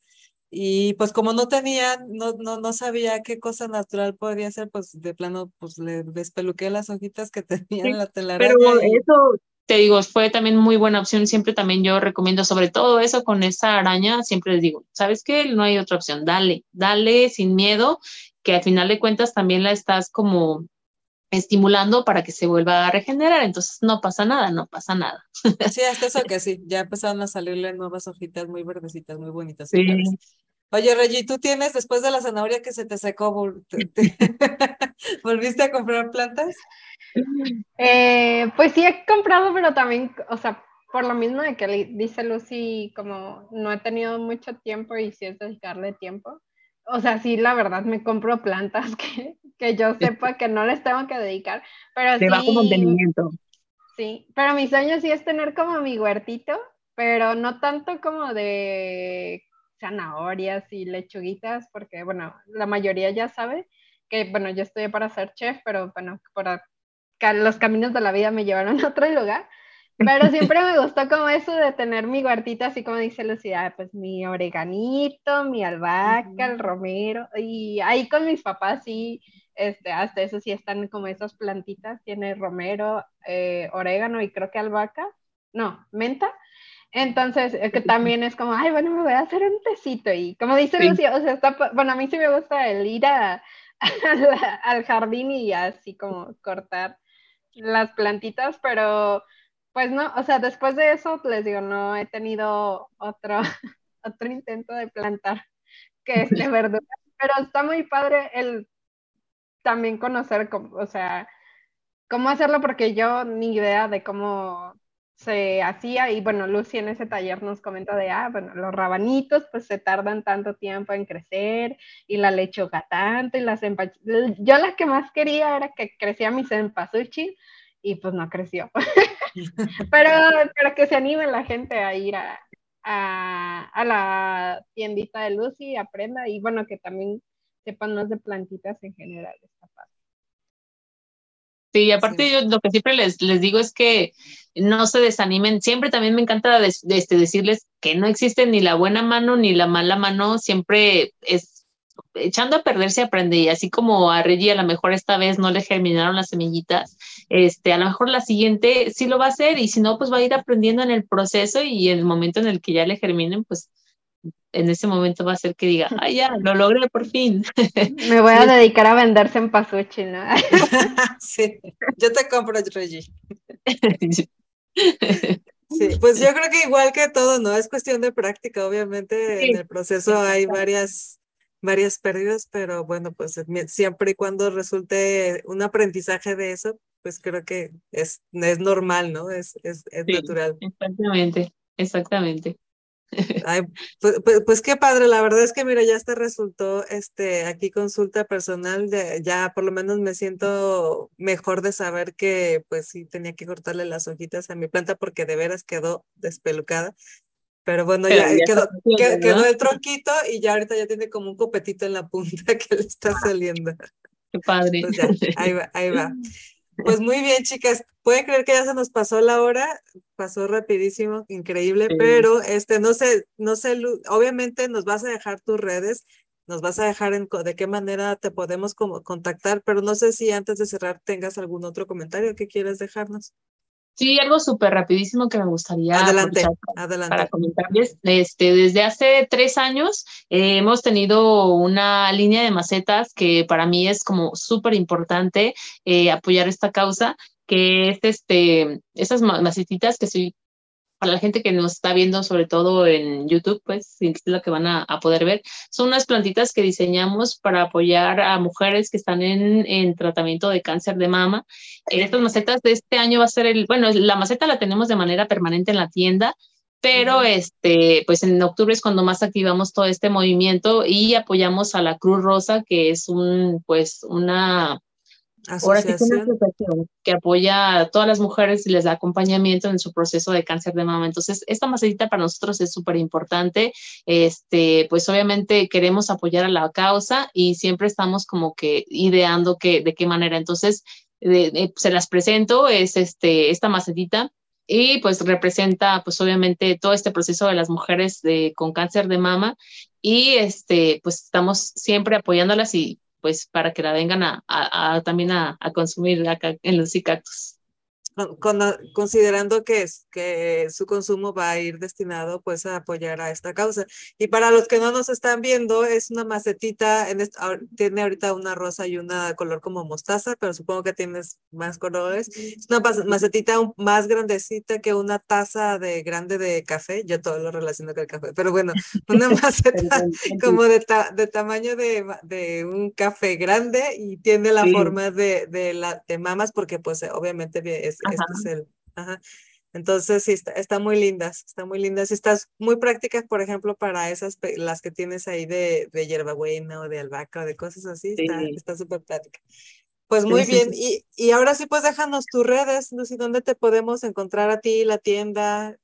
Y pues como no tenía, no, no, no sabía qué cosa natural podría ser, pues de plano, pues le despeluqué las hojitas que tenía en la telaraña. Pero eso, te digo, fue también muy buena opción. Siempre también yo recomiendo, sobre todo eso con esa araña, siempre les digo, ¿sabes qué? No hay otra opción, dale, dale sin miedo, que al final de cuentas también la estás como estimulando para que se vuelva a regenerar. Entonces no pasa nada, no pasa nada. Sí, hasta eso que sí, ya empezaron a salirle nuevas hojitas muy verdecitas, muy bonitas. Oye, Reggie, ¿tú tienes después de la zanahoria que se te secó, volviste a comprar plantas? Eh, pues sí he comprado, pero también, o sea, por lo mismo de que dice Lucy, como no he tenido mucho tiempo y si es dedicarle tiempo, o sea, sí, la verdad, me compro plantas que, que yo sepa que no les tengo que dedicar, pero de bajo mantenimiento. Sí, pero mi sueño sí es tener como mi huertito, pero no tanto como de zanahorias y lechuguitas, porque bueno, la mayoría ya sabe que, bueno, yo estoy para ser chef, pero bueno, por los caminos de la vida me llevaron a otro lugar. Pero siempre me gustó como eso de tener mi huertita, así como dice Lucía, pues mi oreganito, mi albahaca, el romero, y ahí con mis papás sí, este, hasta eso sí están como esas plantitas, tiene romero, eh, orégano y creo que albahaca, no, menta. Entonces, eh, que también es como, ay, bueno, me voy a hacer un tecito. Y como dice Lucía, o sea, está, bueno, a mí sí me gusta el ir a, al jardín y así como cortar las plantitas, pero pues no, o sea, después de eso, les digo, no he tenido otro, otro intento de plantar que es de verdura, pero está muy padre el también conocer, o sea, cómo hacerlo, porque yo ni idea de cómo se hacía y bueno, Lucy en ese taller nos comenta de, ah, bueno, los rabanitos pues se tardan tanto tiempo en crecer y la lechuga tanto y las Yo la que más quería era que crecía mi cempasúchil y pues no creció. pero, pero que se anime la gente a ir a, a, la tiendita de Lucy, aprenda y bueno, que también sepan más de plantitas en general. Esta parte. Sí, aparte yo lo que siempre les, les digo es que no se desanimen. Siempre también me encanta este, decirles que no existe ni la buena mano ni la mala mano. Siempre es echando a perder se aprende y así como a Reggie a lo mejor esta vez no le germinaron las semillitas, este, a lo mejor la siguiente sí lo va a hacer y si no, pues va a ir aprendiendo en el proceso y en el momento en el que ya le germinen, pues en ese momento va a ser que diga, ay, ya, lo logré por fin. Me voy a dedicar a venderse en pasuchi, ¿no? sí, yo te compro, Reggie. Sí, pues yo creo que igual que todo, ¿no? Es cuestión de práctica, obviamente en el proceso hay varias varias pérdidas, pero bueno, pues siempre y cuando resulte un aprendizaje de eso, pues creo que es, es normal, ¿no? Es, es, es natural. Exactamente, exactamente. Ay, pues, pues, pues, qué padre, la verdad es que mira, ya hasta resultó este aquí consulta personal, de, ya por lo menos me siento mejor de saber que pues sí tenía que cortarle las hojitas a mi planta porque de veras quedó despelucada. Pero bueno, ya, quedó, quedó, el tronquito y ya ahorita ya tiene como un copetito en la punta que le está saliendo. Qué padre. Pues ahí va, ahí va. Pues muy bien, chicas. Pueden creer que ya se nos pasó la hora, pasó rapidísimo, increíble, pero este, no sé, no sé, obviamente nos vas a dejar tus redes, nos vas a dejar en de qué manera te podemos como contactar, pero no sé si antes de cerrar tengas algún otro comentario que quieras dejarnos. Sí, algo súper rapidísimo que me gustaría adelante, adelante. para comentarles. Este, desde hace tres años eh, hemos tenido una línea de macetas que para mí es como súper importante eh, apoyar esta causa, que es este, esas macetitas que soy para la gente que nos está viendo, sobre todo en YouTube, pues, es lo que van a, poder ver, son unas plantitas que diseñamos para apoyar a mujeres que están en, en tratamiento de cáncer de mama. estas macetas de este año va a ser el, bueno, la maceta la tenemos de manera permanente en la tienda, pero este, pues en octubre es cuando más activamos todo este movimiento y apoyamos a la Cruz Rosa, que es un, pues, una asociación que apoya a todas las mujeres y les da acompañamiento en su proceso de cáncer de mama. Entonces, esta macetita para nosotros es súper importante. Este, pues obviamente queremos apoyar a la causa y siempre estamos como que ideando que, de qué manera. Entonces, se las presento, es este, esta macetita y pues representa pues obviamente todo este proceso de las mujeres de, con cáncer de mama y este pues estamos siempre apoyándolas y pues para que la vengan a, también a, consumir acá en los cactus considerando que, es, que su consumo va a ir destinado pues a apoyar a esta causa. Y para los que no nos están viendo, es una macetita, en tiene ahorita una rosa y una color como mostaza, pero supongo que tienes más colores. Es una macetita más grandecita que una taza de grande de café, yo todo lo relaciono con el café, pero bueno, una maceta como de, de tamaño de, de, un café grande y tiene la forma de, de, la, de mamas porque pues obviamente es este es el, ajá. Entonces, sí, está, está, muy lindas, está muy lindas. Estás muy prácticas, por ejemplo, para esas, las que tienes ahí de, de hierbabuena o de albahaca o de cosas así, está súper práctica. Pues muy bien, y, y ahora sí, pues déjanos tus redes, Lucy, ¿dónde te podemos encontrar a ti, la tienda?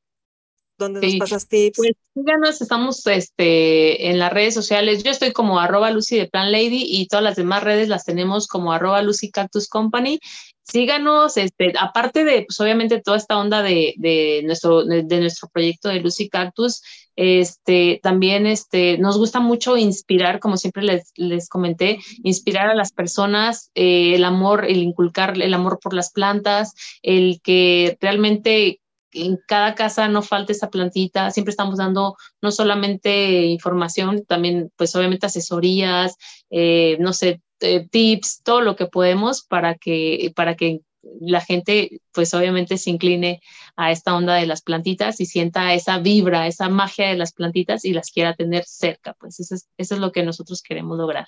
¿Dónde nos pasas tips? Pues síganos, estamos este, en las redes sociales. Yo estoy como arroba Lucy de Plan Lady y todas las demás redes las tenemos como arroba Lucy Cactus Company síganos, este, aparte de, pues obviamente toda esta onda de, de nuestro, de, nuestro proyecto de Lucy Cactus, este, también este, nos gusta mucho inspirar, como siempre les, les comenté, inspirar a las personas, eh, el amor, el inculcar el amor por las plantas, el que realmente en cada casa no falte esa plantita, siempre estamos dando no solamente información, también pues obviamente asesorías, eh, no sé, eh, tips, todo lo que podemos para que, para que la gente pues obviamente se incline a esta onda de las plantitas y sienta esa vibra, esa magia de las plantitas y las quiera tener cerca, pues eso es, eso es lo que nosotros queremos lograr.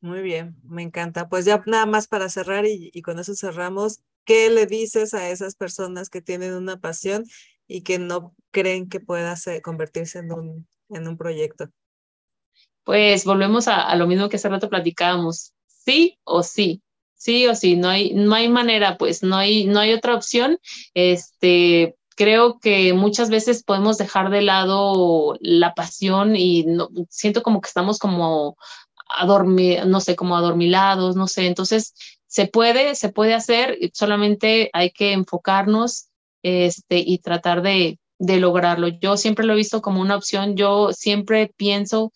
Muy bien, me encanta. Pues ya nada más para cerrar y, y con eso cerramos, ¿qué le dices a esas personas que tienen una pasión y que no creen que pueda convertirse en un, en un proyecto? Pues volvemos a, lo mismo que hace rato platicábamos sí o sí, sí o sí, no hay, no hay manera, pues no hay, no hay otra opción. Este, creo que muchas veces podemos dejar de lado la pasión y no, siento como que estamos como no sé, como adormilados, no sé, entonces se puede, se puede hacer, solamente hay que enfocarnos este, y tratar de, de lograrlo. Yo siempre lo he visto como una opción, yo siempre pienso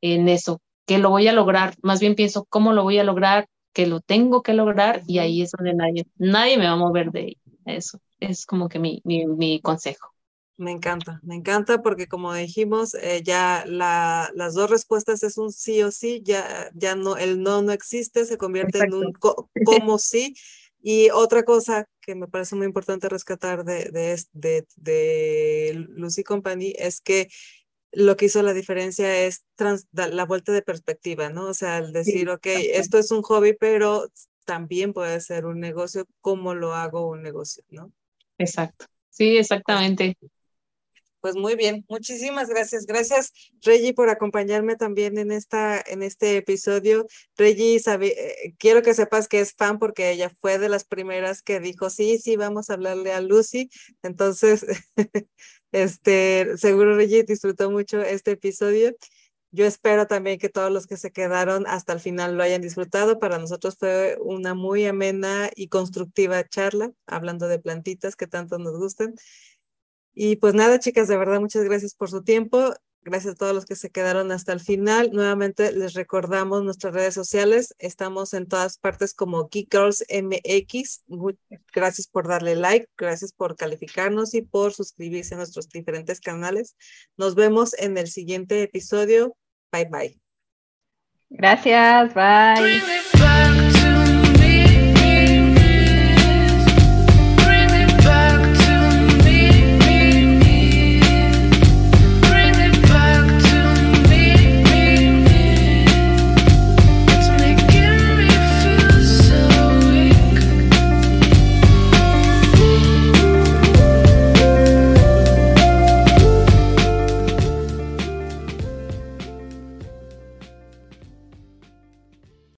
en eso, que lo voy a lograr, más bien pienso cómo lo voy a lograr, que lo tengo que lograr y ahí es donde nadie, nadie me va a mover de eso. Es como que mi, mi, mi consejo. Me encanta, me encanta porque como dijimos, eh, ya la, las dos respuestas es un sí o sí, ya, ya no, el no no existe, se convierte en un como sí. Y otra cosa que me parece muy importante rescatar de, de, de, de Lucy Company es que lo que hizo la diferencia es la vuelta de perspectiva, ¿no? O sea, el decir, ok, esto es un hobby, pero también puede ser un negocio, ¿cómo lo hago un negocio, no? Exacto. Sí, exactamente. Pues muy bien, muchísimas gracias. Gracias, Reggie, por acompañarme también en, esta, en este episodio. Reggie, sabe, eh, quiero que sepas que es fan porque ella fue de las primeras que dijo, sí, sí, vamos a hablarle a Lucy. Entonces, este, seguro Reggie disfrutó mucho este episodio. Yo espero también que todos los que se quedaron hasta el final lo hayan disfrutado. Para nosotros fue una muy amena y constructiva charla, hablando de plantitas que tanto nos gustan. Y pues nada, chicas, de verdad, muchas gracias por su tiempo. Gracias a todos los que se quedaron hasta el final. Nuevamente les recordamos nuestras redes sociales. Estamos en todas partes como Geek Girls MX. Gracias por darle like, gracias por calificarnos y por suscribirse a nuestros diferentes canales. Nos vemos en el siguiente episodio. Bye bye. Gracias, bye.